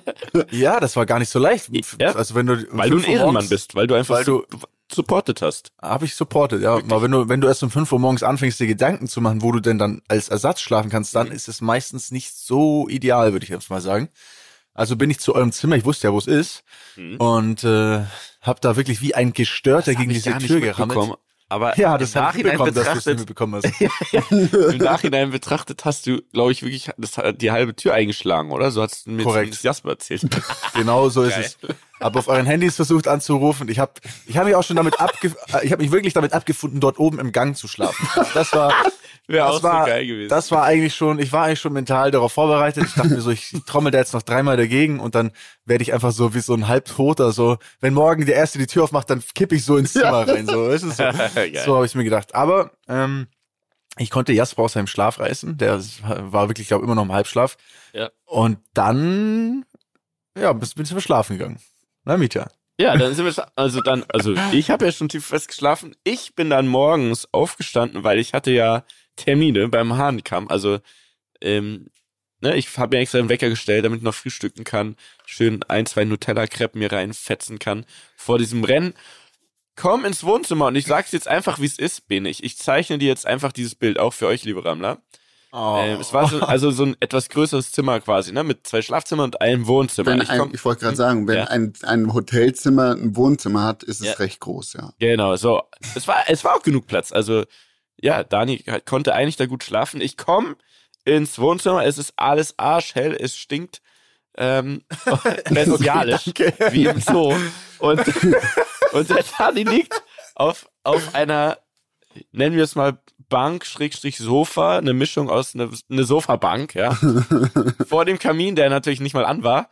ja, das war gar nicht so leicht. Ja, also wenn du weil du ein Ehrenmann bist, weil du einfach weil du supportet hast. Habe ich supportet, ja. Aber wenn du, wenn du erst um 5 Uhr morgens anfängst, dir Gedanken zu machen, wo du denn dann als Ersatz schlafen kannst, dann mhm. ist es meistens nicht so ideal, würde ich jetzt mal sagen. Also bin ich zu eurem Zimmer, ich wusste ja, wo es ist. Mhm. Und äh, habe da wirklich wie ein Gestörter gegen diese Tür gerammelt. Aber ja, das im Nachhinein betrachtet, bekommen hast. ja, ja. Im Nachhinein betrachtet hast du, glaube ich, wirklich das, die halbe Tür eingeschlagen, oder? So hast du mir Korrekt. Jasper erzählt. genau so ist es. Hab auf euren Handys versucht anzurufen. Ich habe ich hab mich auch schon damit abge äh, ich habe mich wirklich damit abgefunden, dort oben im Gang zu schlafen. Also das war Wäre auch war, so geil gewesen. Das war eigentlich schon, ich war eigentlich schon mental darauf vorbereitet. Ich dachte mir so, ich trommel da jetzt noch dreimal dagegen und dann werde ich einfach so wie so ein Halbtoter, so, wenn morgen der Erste die Tür aufmacht, dann kippe ich so ins Zimmer ja. rein. So, ist es so, so habe ich mir gedacht. Aber ähm, ich konnte Jasper aus seinem Schlaf reißen. Der war wirklich, glaube immer noch im Halbschlaf. Ja. Und dann, ja, bin ich schlafen gegangen. Na, Mieter. Ja, dann sind wir, also dann, also ich habe ja schon tief fest geschlafen. Ich bin dann morgens aufgestanden, weil ich hatte ja Termine beim Hahnkamm. Also, ähm, ne, ich habe mir extra einen Wecker gestellt, damit ich noch frühstücken kann. Schön ein, zwei Nutella-Crepen mir reinfetzen kann vor diesem Rennen. Komm ins Wohnzimmer und ich sag's jetzt einfach, wie es ist, bin ich. Ich zeichne dir jetzt einfach dieses Bild auch für euch, liebe Rammler. Oh. Ähm, es war so, also so ein etwas größeres Zimmer quasi, ne? Mit zwei Schlafzimmern und einem Wohnzimmer. Wenn ich ein, ich wollte gerade sagen, wenn Ja. ein, ein Hotelzimmer ein Wohnzimmer hat, ist es Ja. recht groß, ja. Genau, so. Es war, es war auch genug Platz. Also, ja, Dani konnte eigentlich da gut schlafen. Ich komme ins Wohnzimmer, es ist alles arschhell, es stinkt ähm, bestialisch, danke. wie im Zoo. Und, und der Dani liegt auf, auf einer, nennen wir es mal Bank, Schrägstrich Sofa, eine Mischung aus eine, eine Sofabank, ja, vor dem Kamin, der natürlich nicht mal an war.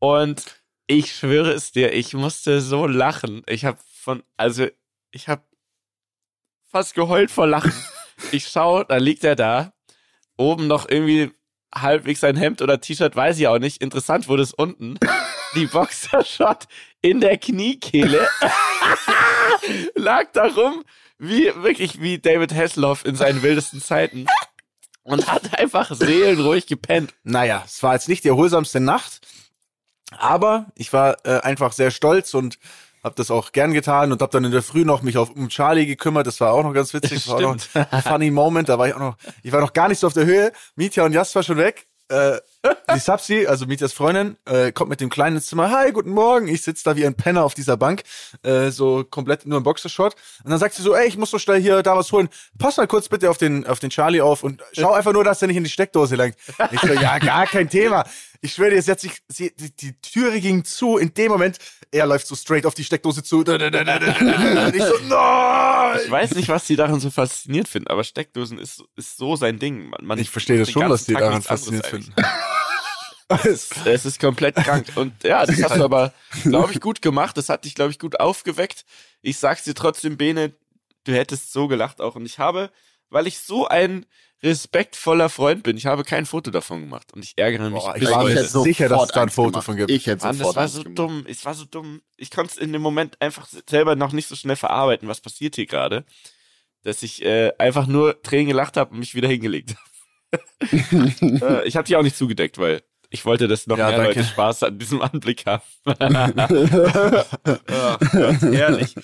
Und ich schwöre es dir, ich musste so lachen. Ich habe von, also ich habe fast geheult vor Lachen. Ich schaue, da liegt er da, oben noch irgendwie halbwegs sein Hemd oder T-Shirt, weiß ich auch nicht. Interessant wurde es unten. Die Boxershot in der Kniekehle lag da rum, wie wirklich wie David Hasselhoff in seinen wildesten Zeiten. Und hat einfach seelenruhig gepennt. Naja, es war jetzt nicht die erholsamste Nacht, aber ich war äh, einfach sehr stolz und habe das auch gern getan und habe dann in der Früh noch mich auf um Charlie gekümmert. Das war auch noch ganz witzig. Das war auch noch ein funny Moment. Da war ich auch noch, ich war noch gar nicht so auf der Höhe. Mietja und Jas war schon weg. Äh, die Sapsi, also Mietjas Freundin, äh, kommt mit dem Kleinen ins Zimmer. Hi, guten Morgen. Ich sitze da wie ein Penner auf dieser Bank, äh, so komplett nur im Boxershort. Und dann sagt sie so, ey, ich muss so schnell hier da was holen. Pass mal kurz bitte auf den, auf den Charlie auf und schau einfach nur, dass der nicht in die Steckdose langt. Ich so, ja, gar kein Thema. Ich schwöre dir, jetzt sich, sie, die, die Türe ging zu. In dem Moment, er läuft so straight auf die Steckdose zu. Und ich so, nein! Ich weiß nicht, was die daran so fasziniert finden, aber Steckdosen ist, ist so sein Ding. Man, man Ich verstehe das schon, was die Tag daran fasziniert finden. Es ist komplett krank. Und ja, das hast du aber, glaube ich, gut gemacht. Das hat dich, glaube ich, gut aufgeweckt. Ich sag's dir trotzdem, Bene, du hättest so gelacht auch. Und ich habe, weil ich so ein respektvoller Freund bin, ich habe kein Foto davon gemacht. Und ich ärgere mich Boah, ich war mir sicher, dass es da ein Foto gemacht. von gibt. Ich hätte Mann, das sofort war eins so gemacht. dumm. Es war so dumm. Ich konnte es in dem Moment einfach selber noch nicht so schnell verarbeiten, was passiert hier gerade, dass ich äh, einfach nur Tränen gelacht habe und mich wieder hingelegt habe. äh, ich habe die auch nicht zugedeckt, weil ich wollte, dass noch Ja, mehr danke. Leute Spaß an diesem Anblick haben. oh, Gott, ehrlich.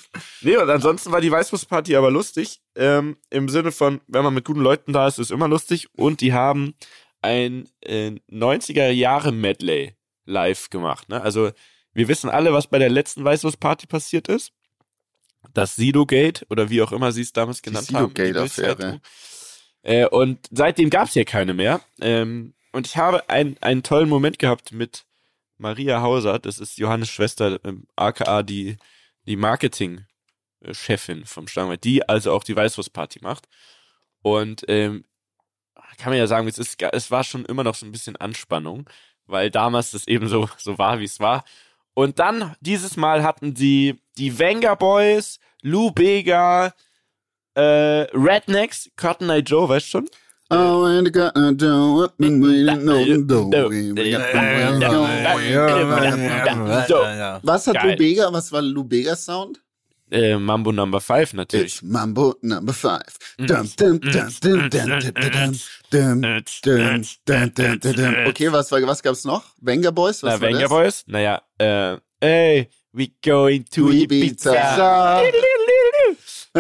Nee, und ansonsten war die Weißwurstparty aber lustig. Ähm, Im Sinne von, wenn man mit guten Leuten da ist, ist immer lustig. Und die haben ein äh, 90er-Jahre-Medley live gemacht. Ne? Also wir wissen alle, was bei der letzten Weißwurstparty passiert ist. Das Sido-Gate oder wie auch immer sie es damals genannt haben. die Sido-Gate-Affäre. Bildzeitung. Äh, und seitdem gab es hier keine mehr. Ähm, und ich habe ein, einen tollen Moment gehabt mit Maria Hauser. Das ist Johannes Schwester, ähm, aka die, die Marketing-Chefin vom Stangwald, die also auch die Weißwurstparty macht. Und ähm, kann man ja sagen, es, ist, es war schon immer noch so ein bisschen Anspannung, weil damals das eben so, so war, wie es war. Und dann, dieses Mal hatten sie die Wenger Boys, Lou Bega, äh, Rednecks, Cotton Eye Joe, weißt du schon? Oh, and I got a job and Was hat Lubega, was war Lubega Sound? Äh, Mambo Number 5 natürlich. It's Mambo Number 5. Mm. Mm. Mm. Okay, was, was gab's noch? Venga Boys? Was Na, Venga Boys? Naja, äh, ey, we going to Ibiza. Ibiza.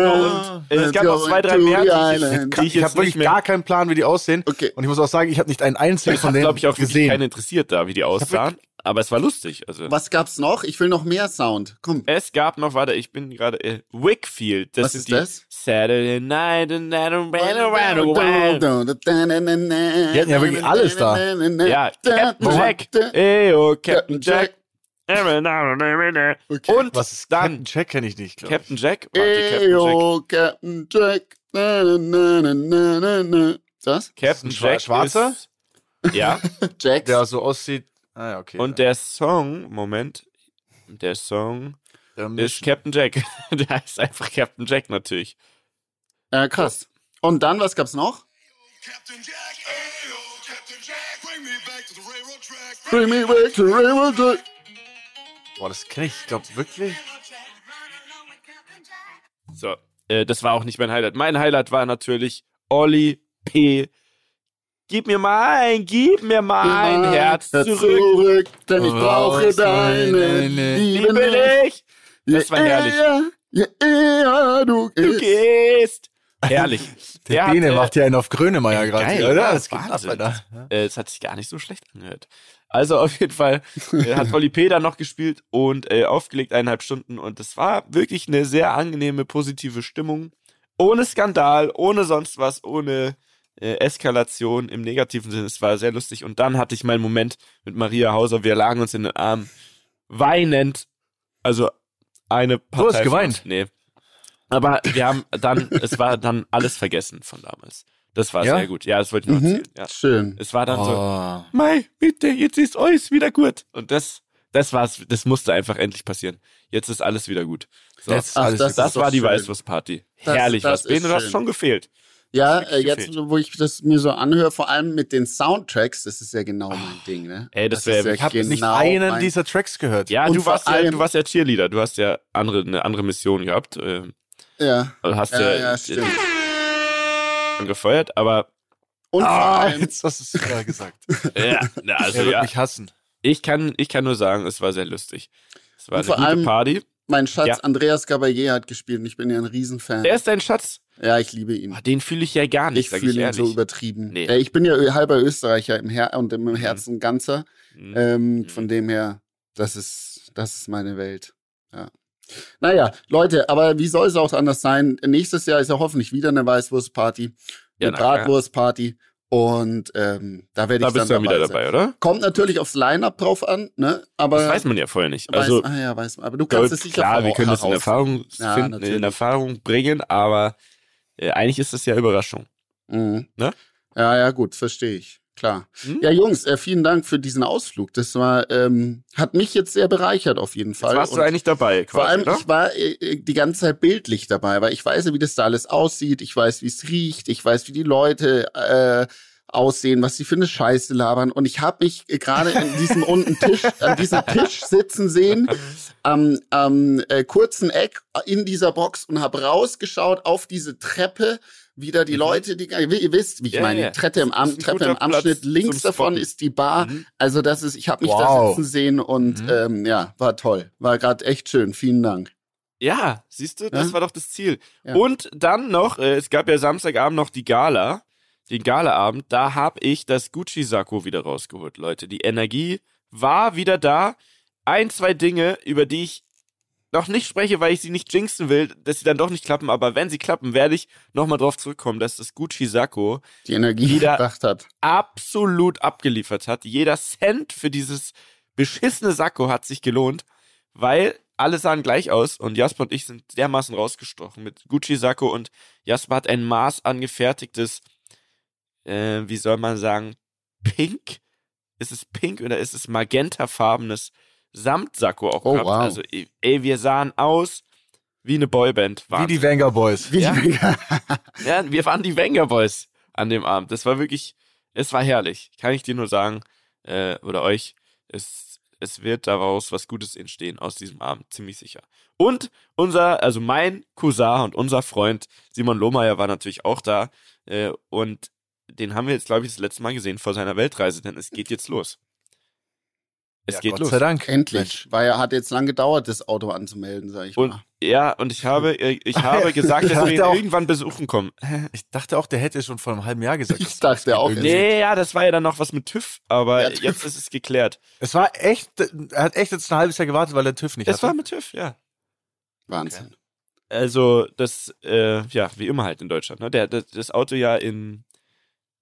Und äh, es gab noch zwei, drei mehr, die ich, ich Ich habe wirklich gar keinen Plan, wie die aussehen. Okay. Und ich muss auch sagen, ich habe nicht einen einzigen von denen glaube ich, auch gesehen. keinen interessiert da, wie die aussahen. Aber es war lustig. Also Was gab's noch? Ich will noch mehr Sound. Komm. es gab noch, warte, ich bin gerade äh, Wickfield. Das Was ist die das? Saturday night and around. Die Die hatten ja wirklich alles da. Ja, Captain Jack. Ey, oh, Captain Jack. Okay. Und Was ist dann Captain Jack kenne ich nicht, glaube ich. Captain Jack. Warte, Captain Jack. Captain Jack. Na, na, na, na, na, na. Das? Captain Jack Schwarzer? Ist, ja. Jack. Der so aussieht. Ah ja, okay. Und der Song, Moment, der Song der ist Captain Jack. der heißt einfach Captain Jack natürlich. Äh, krass. Und dann, was gab's noch? Captain Jack, ayo, Captain Jack, bring me back to the railroad track. Bring me back to Railroad Jack. Boah, das kenne ich, ich glaube wirklich. So, äh, das war auch nicht mein Highlight. Mein Highlight war natürlich Olli P. Gib mir mein, gib mir mein Herz zurück. denn ich brauche deine Liebe nicht. Das war herrlich. Ja, ja, du, Du gehst. Herrlich. Der hat, Bene äh, macht ja einen auf Grönemeyer gerade, oder? ja, Das geht ab, Wahnsinn. Alter. Äh, es hat sich gar nicht so schlecht angehört. Also auf jeden Fall äh, hat Polly P. dann noch gespielt und äh, aufgelegt eineinhalb Stunden und es war wirklich eine sehr angenehme, positive Stimmung. Ohne Skandal, ohne sonst was, ohne äh, Eskalation im negativen Sinne. Es war sehr lustig und dann hatte ich meinen Moment mit Maria Hauser. Wir lagen uns in den Armen, weinend. Also eine Partei. Du hast geweint? uns. Nee. Aber wir haben dann, es war dann alles vergessen von damals. Das war Ja? sehr gut. Ja, das wollte ich noch Mhm. erzählen. Ja. Schön. Es war dann so, Oh. Mei, bitte, jetzt ist alles wieder gut. Und das, das war's, das musste einfach endlich passieren. Jetzt ist alles wieder gut. So, Jetzt Ach, alles das das ist doch war die. Weißwurstparty. Das- Herrlich, das was. Bene, ist du hast schon gefehlt. Ja, Das äh, jetzt, gefehlt. wo ich das mir so anhöre, vor allem mit den Soundtracks, das ist ja genau mein Ding, ne? Ey, das wär- ist ja ich hab Ich habe nicht genau einen mein- dieser Tracks gehört. Ja, Und du warst ja, allem- du warst ja Cheerleader. Du hast ja andere, eine andere Mission gehabt. Äh, Ja, also hast ja, ja, ja, stimmt. Gefeuert, aber Und Ah, allem, jetzt hast du es sogar gesagt. ja, na, also er wird ja, mich hassen. ich kann, ich kann nur sagen, es war sehr lustig. Es war Und eine vor gute allem- Party. mein Schatz Ja. Andreas Gabalier hat gespielt und ich bin ja ein Riesenfan. Der ist dein Schatz. Ja, ich liebe ihn. Ah, Den fühle ich ja gar nicht, Ich fühle ihn so übertrieben. Nee. Äh, Ich bin ja halber Österreicher im Her und im Herzen ganzer. Mhm. Ähm, von dem her, das ist, das ist meine Welt. Ja. Naja, Leute, aber wie soll es auch anders sein? Nächstes Jahr ist ja hoffentlich wieder eine Weißwurstparty, Ja, eine klar. Bratwurstparty. Und ähm, da werde Da ich bist dann du dann wieder sein. dabei, oder? Kommt natürlich aufs Line-Up drauf an, ne? Aber Das weiß man ja vorher nicht. weiß, Also ah ja, weiß man. Aber du kannst es sicher klar, wir können das in Erfahrung Ja, finden, in Erfahrung bringen, aber äh, eigentlich ist das ja Überraschung. Mhm. Ne? Ja, ja, gut, verstehe ich. Klar. Hm? Ja, Jungs, äh, vielen Dank für diesen Ausflug. Das war, ähm, hat mich jetzt sehr bereichert auf jeden Jetzt Fall. warst du Und eigentlich dabei, quasi, vor allem, oder? ich war äh, äh, die ganze Zeit bildlich dabei, weil ich weiß ja, wie das da alles aussieht. Ich weiß, wie es riecht. Ich weiß, wie die Leute äh, aussehen, was sie für eine Scheiße labern. Und ich habe mich äh, gerade in diesem unten Tisch, an diesem Tisch sitzen sehen, am, am äh, kurzen Eck in dieser Box und habe rausgeschaut auf diese Treppe. Wieder die Leute, die ihr wisst, wie ich Mhm. Ja, meine, ja. Treppe im, Am Treppe im Anschnitt. Platz Links davon ist die Bar. Mhm. Also das ist, ich habe mich da Wow. sitzen sehen und Mhm. ähm, ja, war toll. War gerade echt schön. Vielen Dank. Ja, siehst du, das Ja? war doch das Ziel. Ja. Und dann noch, äh, es gab ja Samstagabend noch die Gala, den Galaabend, da habe ich das Gucci-Sakko wieder rausgeholt, Leute. Die Energie war wieder da. Ein, zwei Dinge, über die ich noch nicht spreche, weil ich sie nicht jinxen will, dass sie dann doch nicht klappen, aber wenn sie klappen, werde ich nochmal drauf zurückkommen, dass das Gucci-Sakko Die Energie gebracht hat. absolut abgeliefert hat. Jeder Cent für dieses beschissene Sakko hat sich gelohnt, weil alle sahen gleich aus und Jasper und ich sind dermaßen rausgestochen mit Gucci-Sakko und Jasper hat ein Maß angefertigtes, äh, wie soll man sagen, pink? Ist es pink oder ist es magentafarbenes Samtsakko auch Oh, gehabt? wow. Also, ey, wir sahen aus wie eine Boyband. Wie die Wenger Boys. Wie Ja? die- Ja, wir waren die Wenger Boys an dem Abend. Das war wirklich, es war herrlich. Kann ich dir nur sagen, äh, oder euch, es, es wird daraus was Gutes entstehen aus diesem Abend, ziemlich sicher. Und unser, also mein Cousin und unser Freund Simon Lohmeier war natürlich auch da. Äh, und den haben wir jetzt, glaube ich, das letzte Mal gesehen vor seiner Weltreise, denn es geht jetzt los. Es Ja, geht Gott los. sei Dank. Endlich. Weil er hat jetzt lang gedauert, das Auto anzumelden, sag ich Und mal. ja, und ich habe, äh, ich habe gesagt, dass wir ihn auch- irgendwann besuchen kommen. Ich dachte auch, der hätte schon vor einem halben Jahr gesagt. Ich dachte auch. Nee, ja, das war ja dann noch was mit TÜV, aber Ja, TÜV. jetzt ist es geklärt. Es war echt, er hat echt jetzt ein halbes Jahr gewartet, weil der TÜV nicht Es war hatte. mit TÜV, ja. Wahnsinn. Also, das, äh, ja, wie immer halt in Deutschland, ne? Der, das, das Auto ja in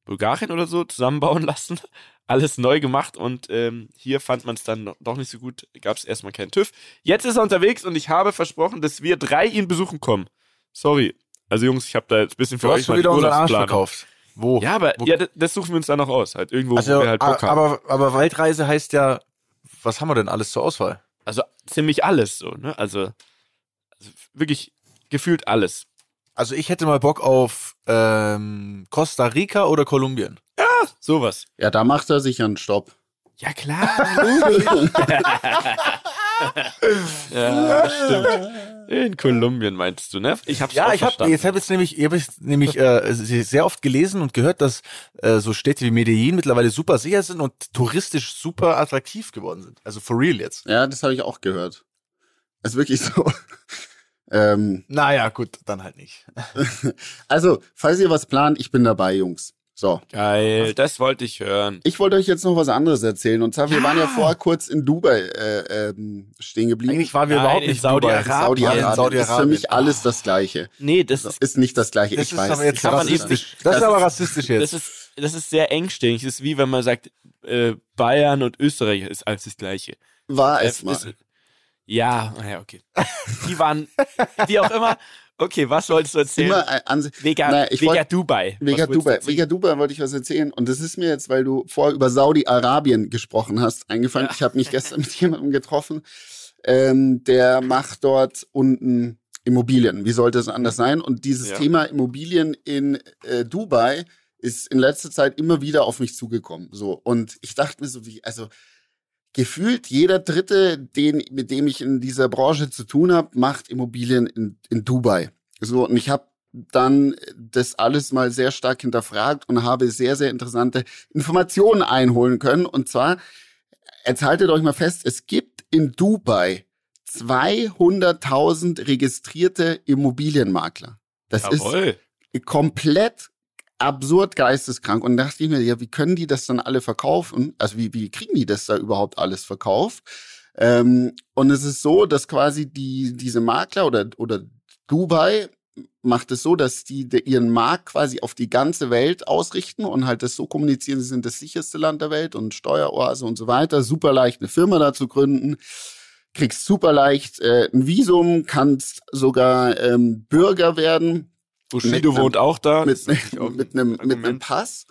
Bulgarien oder so zusammenbauen lassen, alles neu gemacht und ähm, hier fand man es dann doch nicht so gut, gab es erstmal keinen TÜV. Jetzt ist er unterwegs und ich habe versprochen, dass wir drei ihn besuchen kommen. Sorry. Also Jungs, ich habe da jetzt ein bisschen für Du euch hast schon mal wieder unseren Arsch verkauft. Wo? Ja, aber Wo- ja, das, das suchen wir uns dann noch aus. Halt irgendwo, also, wo wir halt Bock haben. aber, aber Waldreise heißt ja, was haben wir denn alles zur Auswahl? Also ziemlich alles so, ne? Also, also wirklich gefühlt alles. Also ich hätte mal Bock auf ähm, Costa Rica oder Kolumbien. Sowas. Ja, da macht er sich einen Stopp. Ja, klar. ja, stimmt. In Kolumbien meinst du, ne? Ich hab's Ja, auch ich habe verstanden. jetzt hab jetzt nämlich, ich hab jetzt nämlich äh, sehr oft gelesen und gehört, dass äh, so Städte wie Medellin mittlerweile super sicher sind und touristisch super attraktiv geworden sind. Also for real jetzt. Ja, das habe ich auch gehört. ist wirklich so. Ähm, Naja, gut, dann halt nicht. also, falls ihr was plant, ich bin dabei, Jungs. So. Geil, das wollte ich hören. Ich wollte euch jetzt noch was anderes erzählen. Und zwar, wir waren ja vorher kurz in Dubai äh, ähm, stehen geblieben. Eigentlich waren wir Nein, überhaupt nicht in Dubai. Saudi-Arabien. Saudi-Arabien Saudi ist für mich alles das Gleiche. Nee, das ist, Ist nicht das Gleiche, Das ich ist weiß. aber jetzt ich weiß es rassistisch. nicht. Das ist Das aber ist- rassistisch jetzt. das ist, das ist sehr engstirnig. Das ist wie wenn man sagt, äh, Bayern und Österreich ist alles das Gleiche. War Äh, es mal. ist- Ja, naja, okay. Die waren, wie auch immer. Okay, was wolltest du erzählen? Immer Anse Vega, Naja, Vega wollt- Dubai. Vega Dubai. Vega Dubai wollte ich was erzählen. Und das ist mir jetzt, weil du vorher über Saudi-Arabien gesprochen hast, eingefallen. Ich habe mich gestern mit jemandem getroffen, ähm, der macht dort unten Immobilien. Wie sollte es anders sein? Und dieses Ja. Thema Immobilien in äh, Dubai ist in letzter Zeit immer wieder auf mich zugekommen. So. Und ich dachte mir so, wie, also gefühlt jeder Dritte, den, mit dem ich in dieser Branche zu tun habe, macht Immobilien in, in Dubai. So, und ich habe dann das alles mal sehr stark hinterfragt und habe sehr, sehr interessante Informationen einholen können. Und zwar, jetzt haltet euch mal fest, es gibt in Dubai 200.000 registrierte Immobilienmakler. Das Jawohl. ist komplett absurd geisteskrank. Und da dachte ich mir, ja, wie können die das dann alle verkaufen? Also wie, wie kriegen die das da überhaupt alles verkauft? Ähm, und es ist so, dass quasi die, diese Makler oder, oder Dubai macht es so, dass die de, ihren Markt quasi auf die ganze Welt ausrichten und halt das so kommunizieren, sie sind das sicherste Land der Welt und Steueroase und so weiter. Super leicht, eine Firma da zu gründen. Kriegst super leicht äh, ein Visum, kannst sogar ähm, Bürger werden Bushido mit- wohnt auch da. mit, auch mit, ein einem, mit einem. Pass.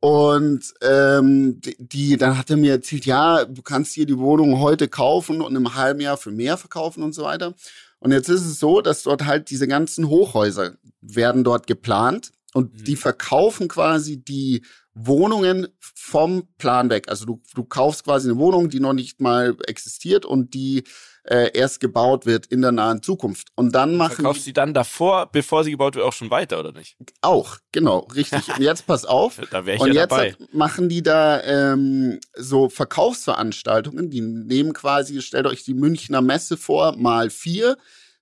Und ähm, die, die, dann hat er mir erzählt, ja, du kannst hier die Wohnung heute kaufen und im halben Jahr für mehr verkaufen und so weiter. Und jetzt ist es so, dass dort halt diese ganzen Hochhäuser werden dort geplant und Mhm. die verkaufen quasi die Wohnungen vom Plan weg. Also du, du kaufst quasi eine Wohnung, die noch nicht mal existiert und die äh, erst gebaut wird in der nahen Zukunft. Und dann machen Verkaufst sie dann davor, bevor sie gebaut wird, auch schon weiter, oder nicht? auch, genau, richtig. Und jetzt pass auf. Da wäre ich Und ja jetzt dabei. machen die da ähm, so Verkaufsveranstaltungen. Die nehmen quasi, stellt euch die Münchner Messe vor, mal vier.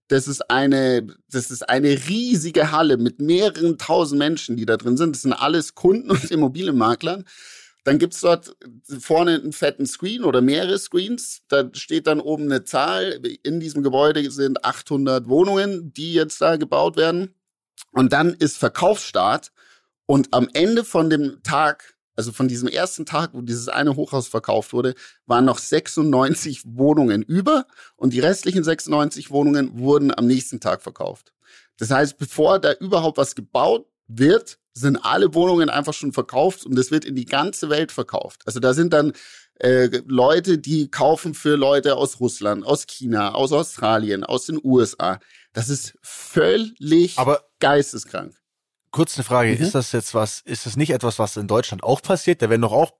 Das ist eine, das ist eine riesige Halle mit mehreren tausend Menschen, die da drin sind. Das sind alles Kunden und Immobilienmaklern. Dann gibt's dort vorne einen fetten Screen oder mehrere Screens. Da steht dann oben eine Zahl. In diesem Gebäude sind 800 Wohnungen, die jetzt da gebaut werden. Und dann ist Verkaufsstart. Und am Ende von dem Tag, also von diesem ersten Tag, wo dieses eine Hochhaus verkauft wurde, waren noch 96 Wohnungen über und die restlichen 96 Wohnungen wurden am nächsten Tag verkauft. Das heißt, bevor da überhaupt was gebaut wird, sind alle Wohnungen einfach schon verkauft und es wird in die ganze Welt verkauft. Also da sind dann äh, Leute, die kaufen für Leute aus Russland, aus China, aus Australien, aus den USA. Das ist völlig Aber geisteskrank. kurz eine Frage, Mhm. ist das jetzt was, ist das nicht etwas, was in Deutschland auch passiert? Da werden doch auch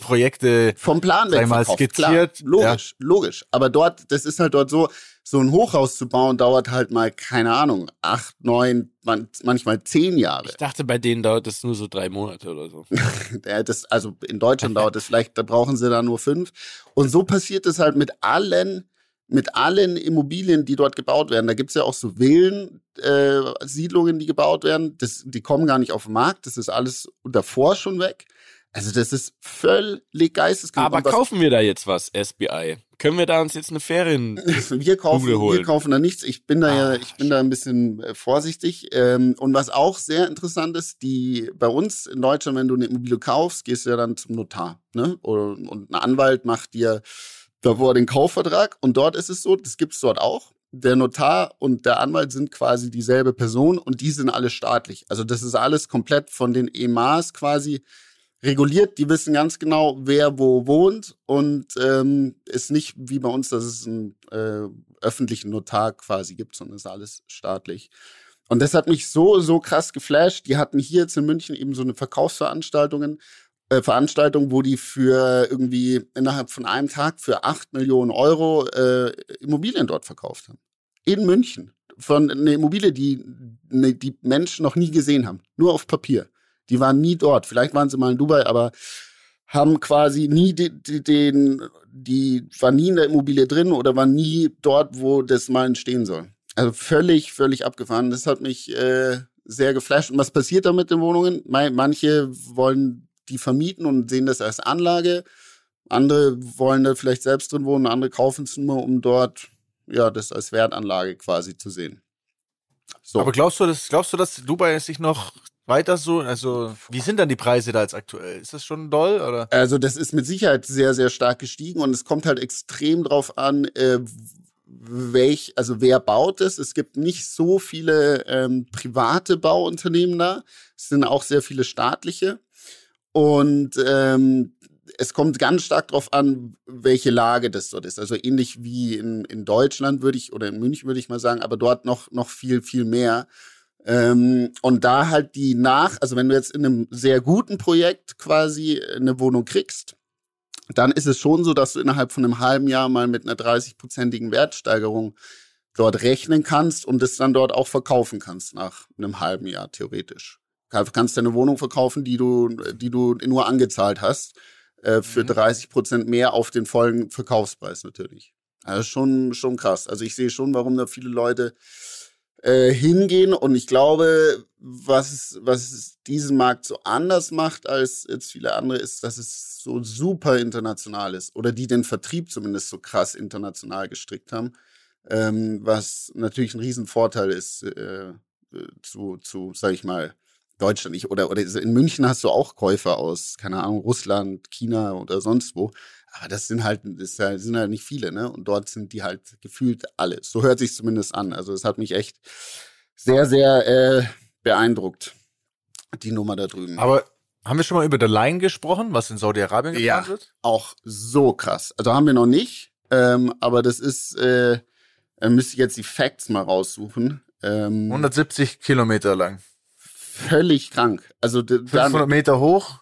Projekte Vom Plan weg mal, verkauft, skizziert, Klar, logisch, logisch. Aber dort, das ist halt dort so, so ein Hochhaus zu bauen, dauert halt mal, keine Ahnung, acht, neun, man- manchmal zehn Jahre. Ich dachte, bei denen dauert das nur so drei Monate oder so. Ja, das, also in Deutschland dauert es vielleicht, da brauchen sie da nur fünf. Und so passiert es halt mit allen, mit allen Immobilien, die dort gebaut werden. Da gibt's ja auch so Villen, äh, Siedlungen, die gebaut werden. Das, die kommen gar nicht auf den Markt. Das ist alles davor schon weg. Also das ist völlig geisteskrank. Aber kaufen wir da jetzt was, SBI? Können wir da uns jetzt eine Ferien... wir kaufen, holen. wir kaufen da nichts. Ich bin da ja, Ah, ich bin da ein bisschen äh, vorsichtig. Ähm, und was auch sehr interessant ist, die bei uns in Deutschland, wenn du eine Immobilie kaufst, gehst du ja dann zum Notar, ne? Und, und ein Anwalt macht dir davor den Kaufvertrag. Und dort ist es so, das gibt's dort auch. Der Notar und der Anwalt sind quasi dieselbe Person und die sind alle staatlich. Also das ist alles komplett von den EMAs quasi reguliert. Die wissen ganz genau, wer wo wohnt und ähm, ist nicht wie bei uns, dass es einen äh, öffentlichen Notar quasi gibt, sondern ist alles staatlich. Und das hat mich so, so krass geflasht. Die hatten hier jetzt in München eben so eine Verkaufsveranstaltungen, äh, Veranstaltung, wo die für irgendwie innerhalb von einem Tag für acht Millionen Euro äh, Immobilien dort verkauft haben. In München. Von einer Immobilie, die die Menschen noch nie gesehen haben. Nur auf Papier. Die waren nie dort. Vielleicht waren sie mal in Dubai, aber haben quasi nie die, den, die waren nie in der Immobilie drin oder waren nie dort, wo das mal entstehen soll. Also völlig, völlig abgefahren. Das hat mich äh, sehr geflasht. Und was passiert da mit den Wohnungen? Manche wollen die vermieten und sehen das als Anlage. Andere wollen da vielleicht selbst drin wohnen, andere kaufen es nur, um dort ja das als Wertanlage quasi zu sehen. So. Aber glaubst du, dass, glaubst du, dass Dubai sich noch weiter so, also wie sind dann die Preise da jetzt aktuell? Ist das schon doll oder? Also das ist mit Sicherheit sehr, sehr stark gestiegen und es kommt halt extrem drauf an, äh, welch, also wer baut es. Es gibt nicht so viele ähm, private Bauunternehmen da. Es sind auch sehr viele staatliche. Und ähm, es kommt ganz stark drauf an, welche Lage das dort ist. Also ähnlich wie in, in Deutschland würde ich, oder in München würde ich mal sagen, aber dort noch, noch viel, viel mehr. Ähm, und da halt die nach, also wenn du jetzt in einem sehr guten Projekt quasi eine Wohnung kriegst, dann ist es schon so, dass du innerhalb von einem halben Jahr mal mit einer 30-prozentigen Wertsteigerung dort rechnen kannst und es dann dort auch verkaufen kannst nach einem halben Jahr theoretisch. Du kannst deine Wohnung verkaufen, die du, die du nur angezahlt hast, äh, für Mhm. 30 Prozent mehr auf den vollen Verkaufspreis natürlich. Also schon, schon krass. Also ich sehe schon, warum da viele Leute äh, hingehen. Und ich glaube, was, was es diesen Markt so anders macht als jetzt viele andere, ist, dass es so super international ist. Oder die den Vertrieb zumindest so krass international gestrickt haben. Ähm, was natürlich ein Riesenvorteil ist äh, zu, zu, sag ich mal, Deutschland. Ich, oder, oder in München hast du auch Käufer aus, keine Ahnung, Russland, China oder sonst wo. Aber das sind halt, das sind halt nicht viele, ne? Und dort sind die halt gefühlt alle. So hört sich zumindest an. Also es hat mich echt sehr, sehr äh, beeindruckt, die Nummer da drüben. Aber haben wir schon mal über The Line gesprochen, was in Saudi-Arabien Ja. geplant wird? auch so krass. Also haben wir noch nicht, ähm, aber das ist, äh, müsste ich jetzt die Facts mal raussuchen. Ähm, 170 Kilometer lang. völlig krank. Also d- 500 dann, Meter hoch,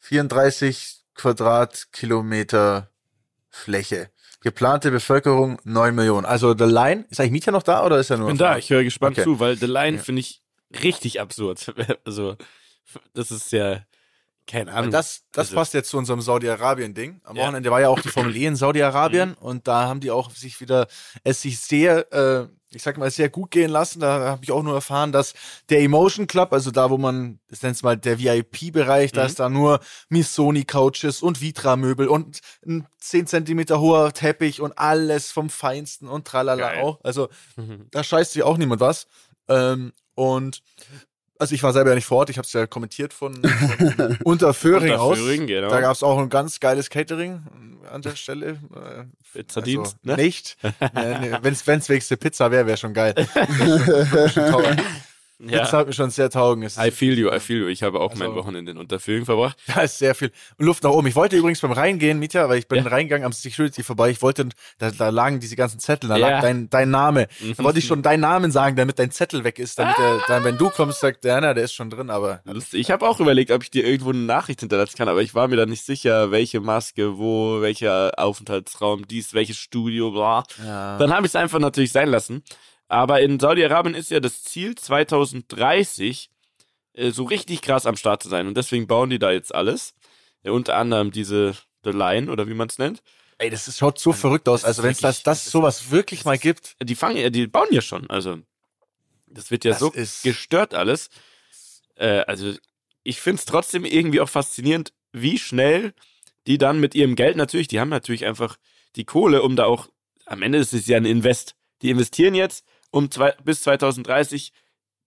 34 Quadratkilometer Fläche. Geplante Bevölkerung 9 Millionen. Also The Line, ist eigentlich Mieter noch da oder ist er nur? bin da, ich höre gespannt Okay. zu, weil The Line Ja. finde ich richtig absurd. Also, das ist ja, keine Ahnung. das, das Also- passt jetzt zu unserem Saudi-Arabien-Ding. Am Ja. Wochenende war ja auch die Formel E in Saudi-Arabien und da haben die auch sich wieder, es sich sehr, äh, ich sag mal, sehr gut gehen lassen. Da habe ich auch nur erfahren, dass der Emotion Club, also da, wo man, das nennt mal der VIP-Bereich, da Mhm. ist da nur Missoni-Couches und Vitra-Möbel und ein 10 Zentimeter hoher Teppich und alles vom Feinsten und tralala Geil. auch. Also Mhm. da scheißt sich auch niemand was. Ähm, und also ich war selber ja nicht vor Ort, ich habe es ja kommentiert von, von Unterföhring aus. Unterföhring, genau. Da gab es auch ein ganz geiles Catering an der Stelle. Äh, Pizzadienst, also ne? Nicht. nee, nee, wenn's, wenn's wenigstens eine Pizza wäre, wäre schon geil. Ja. Pizza hat mir schon sehr taugen. I feel you, I feel you. Ich habe auch Also- mein Wochenende in Unterföhring verbracht. Da ist sehr viel Luft nach oben. Ich wollte übrigens beim Reingehen, Mietja, weil ich bin Ja. reingegangen am Security vorbei. Ich wollte, da, da lagen diese ganzen Zettel, da Ja. lag dein, dein Name. Mhm. Da wollte ich schon deinen Namen sagen, damit dein Zettel weg ist, damit er, dann, wenn du kommst, sagt der, na, der ist schon drin, aber Lustig. Ich habe auch überlegt, ob ich dir irgendwo eine Nachricht hinterlassen kann, aber ich war mir da nicht sicher, welche Maske, wo, welcher Aufenthaltsraum, dies, welches Studio, bla. ja. Dann habe ich es einfach natürlich sein lassen. Aber in Saudi-Arabien ist ja das Ziel 2030 äh, so richtig krass am Start zu sein. Und deswegen bauen die da jetzt alles. Äh, unter anderem diese The Line oder wie man es nennt. Ey, das ist, schaut so verrückt aus. Also wenn es das, das das ist- sowas wirklich mal gibt, Die fangen ja, die bauen ja schon. Also das wird ja Das so gestört alles. Äh, also ich finde es trotzdem irgendwie auch faszinierend, wie schnell die dann mit ihrem Geld natürlich, die haben natürlich einfach die Kohle, um da auch, am Ende ist es ja ein Invest. Die investieren jetzt, um zwei, bis 2030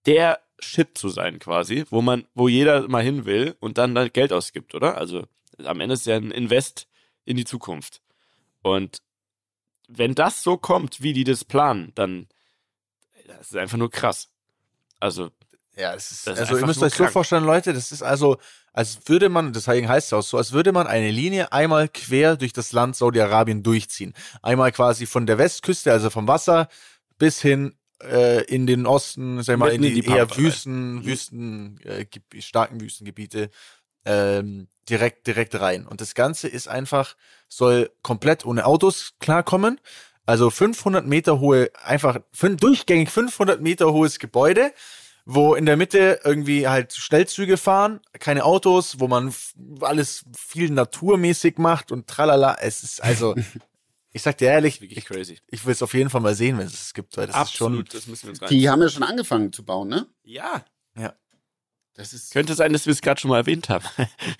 der Shit zu sein quasi, wo man, wo jeder mal hin will und dann, dann Geld ausgibt, oder? Also am Ende ist ja ein Invest in die Zukunft. Und wenn das so kommt, wie die das planen, dann das ist einfach nur krass. Also, Ja, es ist, ist also ihr müsst euch so krank. vorstellen, Leute, das ist also, als würde man, deswegen heißt es auch so, als würde man eine Linie einmal quer durch das Land Saudi-Arabien durchziehen. Einmal quasi von der Westküste, also vom Wasser, bis hin äh, in den Osten, sag mal, in die, die eher Pampa rein. Wüsten, Wüsten, äh, starken Wüstengebiete, ähm, direkt, direkt rein. Und das Ganze ist einfach, soll komplett ohne Autos klarkommen. Also 500 Meter hohe, einfach fün- durchgängig 500 Meter hohes Gebäude, wo in der Mitte irgendwie halt Schnellzüge fahren, keine Autos, wo man alles viel naturmäßig macht und tralala. Es ist also Ich sag dir ehrlich, Wirklich ich, crazy. ich will es auf jeden Fall mal sehen, wenn es es gibt, weil das Absolut, das müssen wir uns rein. Die haben ja schon angefangen zu bauen, ne? Ja, ist schon. Das ist, könnte sein, dass wir es gerade schon mal erwähnt haben.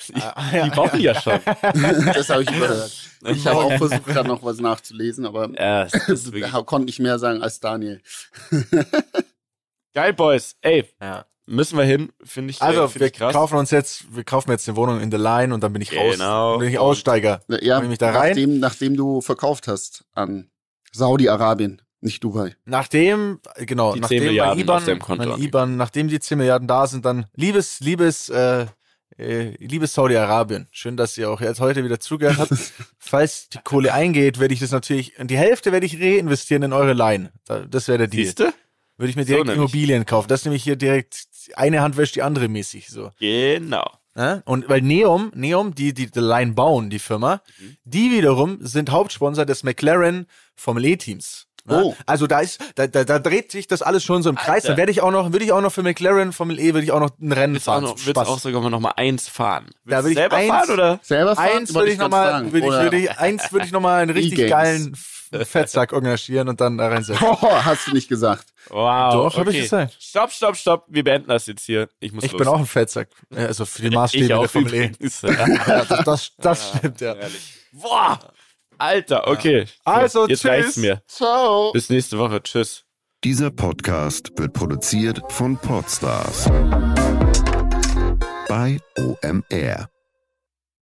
Die, Ah, ja, die bauen ja schon. das habe ich überhört. Ich habe auch versucht, gerade noch was nachzulesen, aber Ja, ist konnte nicht mehr sagen als Daniel. geil, Boys. Ey, ja. Müssen wir hin, finde ich, Also, find wir ich krass. kaufen uns jetzt, wir kaufen jetzt eine Wohnung in The Line und dann bin ich raus. Genau. Dann bin ich Aussteiger. Ja, Bring mich da rein? nachdem, nachdem du verkauft hast an Saudi-Arabien, nicht Dubai. Nachdem, genau, Die 10 nachdem Milliarden IBAN, auf deinem Konto. IBAN, nachdem die 10 Milliarden da sind, dann liebes, liebes, äh, äh, liebes Saudi-Arabien, schön, dass ihr auch jetzt heute wieder zugehört habt. Falls die Kohle eingeht, werde ich das natürlich, die Hälfte werde ich reinvestieren in eure Line. Da- Das wäre der Deal. Siehst du? Würde ich mir So direkt nämlich. Immobilien kaufen. Das ist nämlich hier direkt, eine Hand wäscht die andere mäßig, so. Genau. Ne? Und weil Neom, Neom, die, die die Line bauen, die Firma, Mhm. die wiederum sind Hauptsponsor des McLaren Formel E-Teams. Ne? Oh. Also da ist, da, da, da dreht sich das alles schon so im Kreis. Alter. Dann werde ich auch noch, würde ich auch noch für McLaren Formel E, würde ich auch noch ein Rennen Willst auch, fahren. noch, zum willst auch sogar mal noch mal eins fahren? Da will ich selber eins- fahren oder? Selber fahren? Eins würde ich nochmal, fragen. würde ich, würde ich, eins würde ich nochmal einen richtig E-Games. geilen Fettsack engagieren und dann da reinsetzen. Oh, hast du nicht gesagt. Wow. Doch, hab ich okay. gesagt. Stopp, stopp, stopp. Wir beenden das jetzt hier. Ich muss Ich los. bin auch ein Fettsack. Ja, Also für die Maßstäbe ich der E. übrigens. Ja, das, das, das stimmt, ja. Ehrlich. Boah. Alter, okay. So, Also, jetzt tschüss. reicht's mir. Ciao. Bis nächste Woche. Tschüss. Dieser Podcast wird produziert von Podstars bei OMR.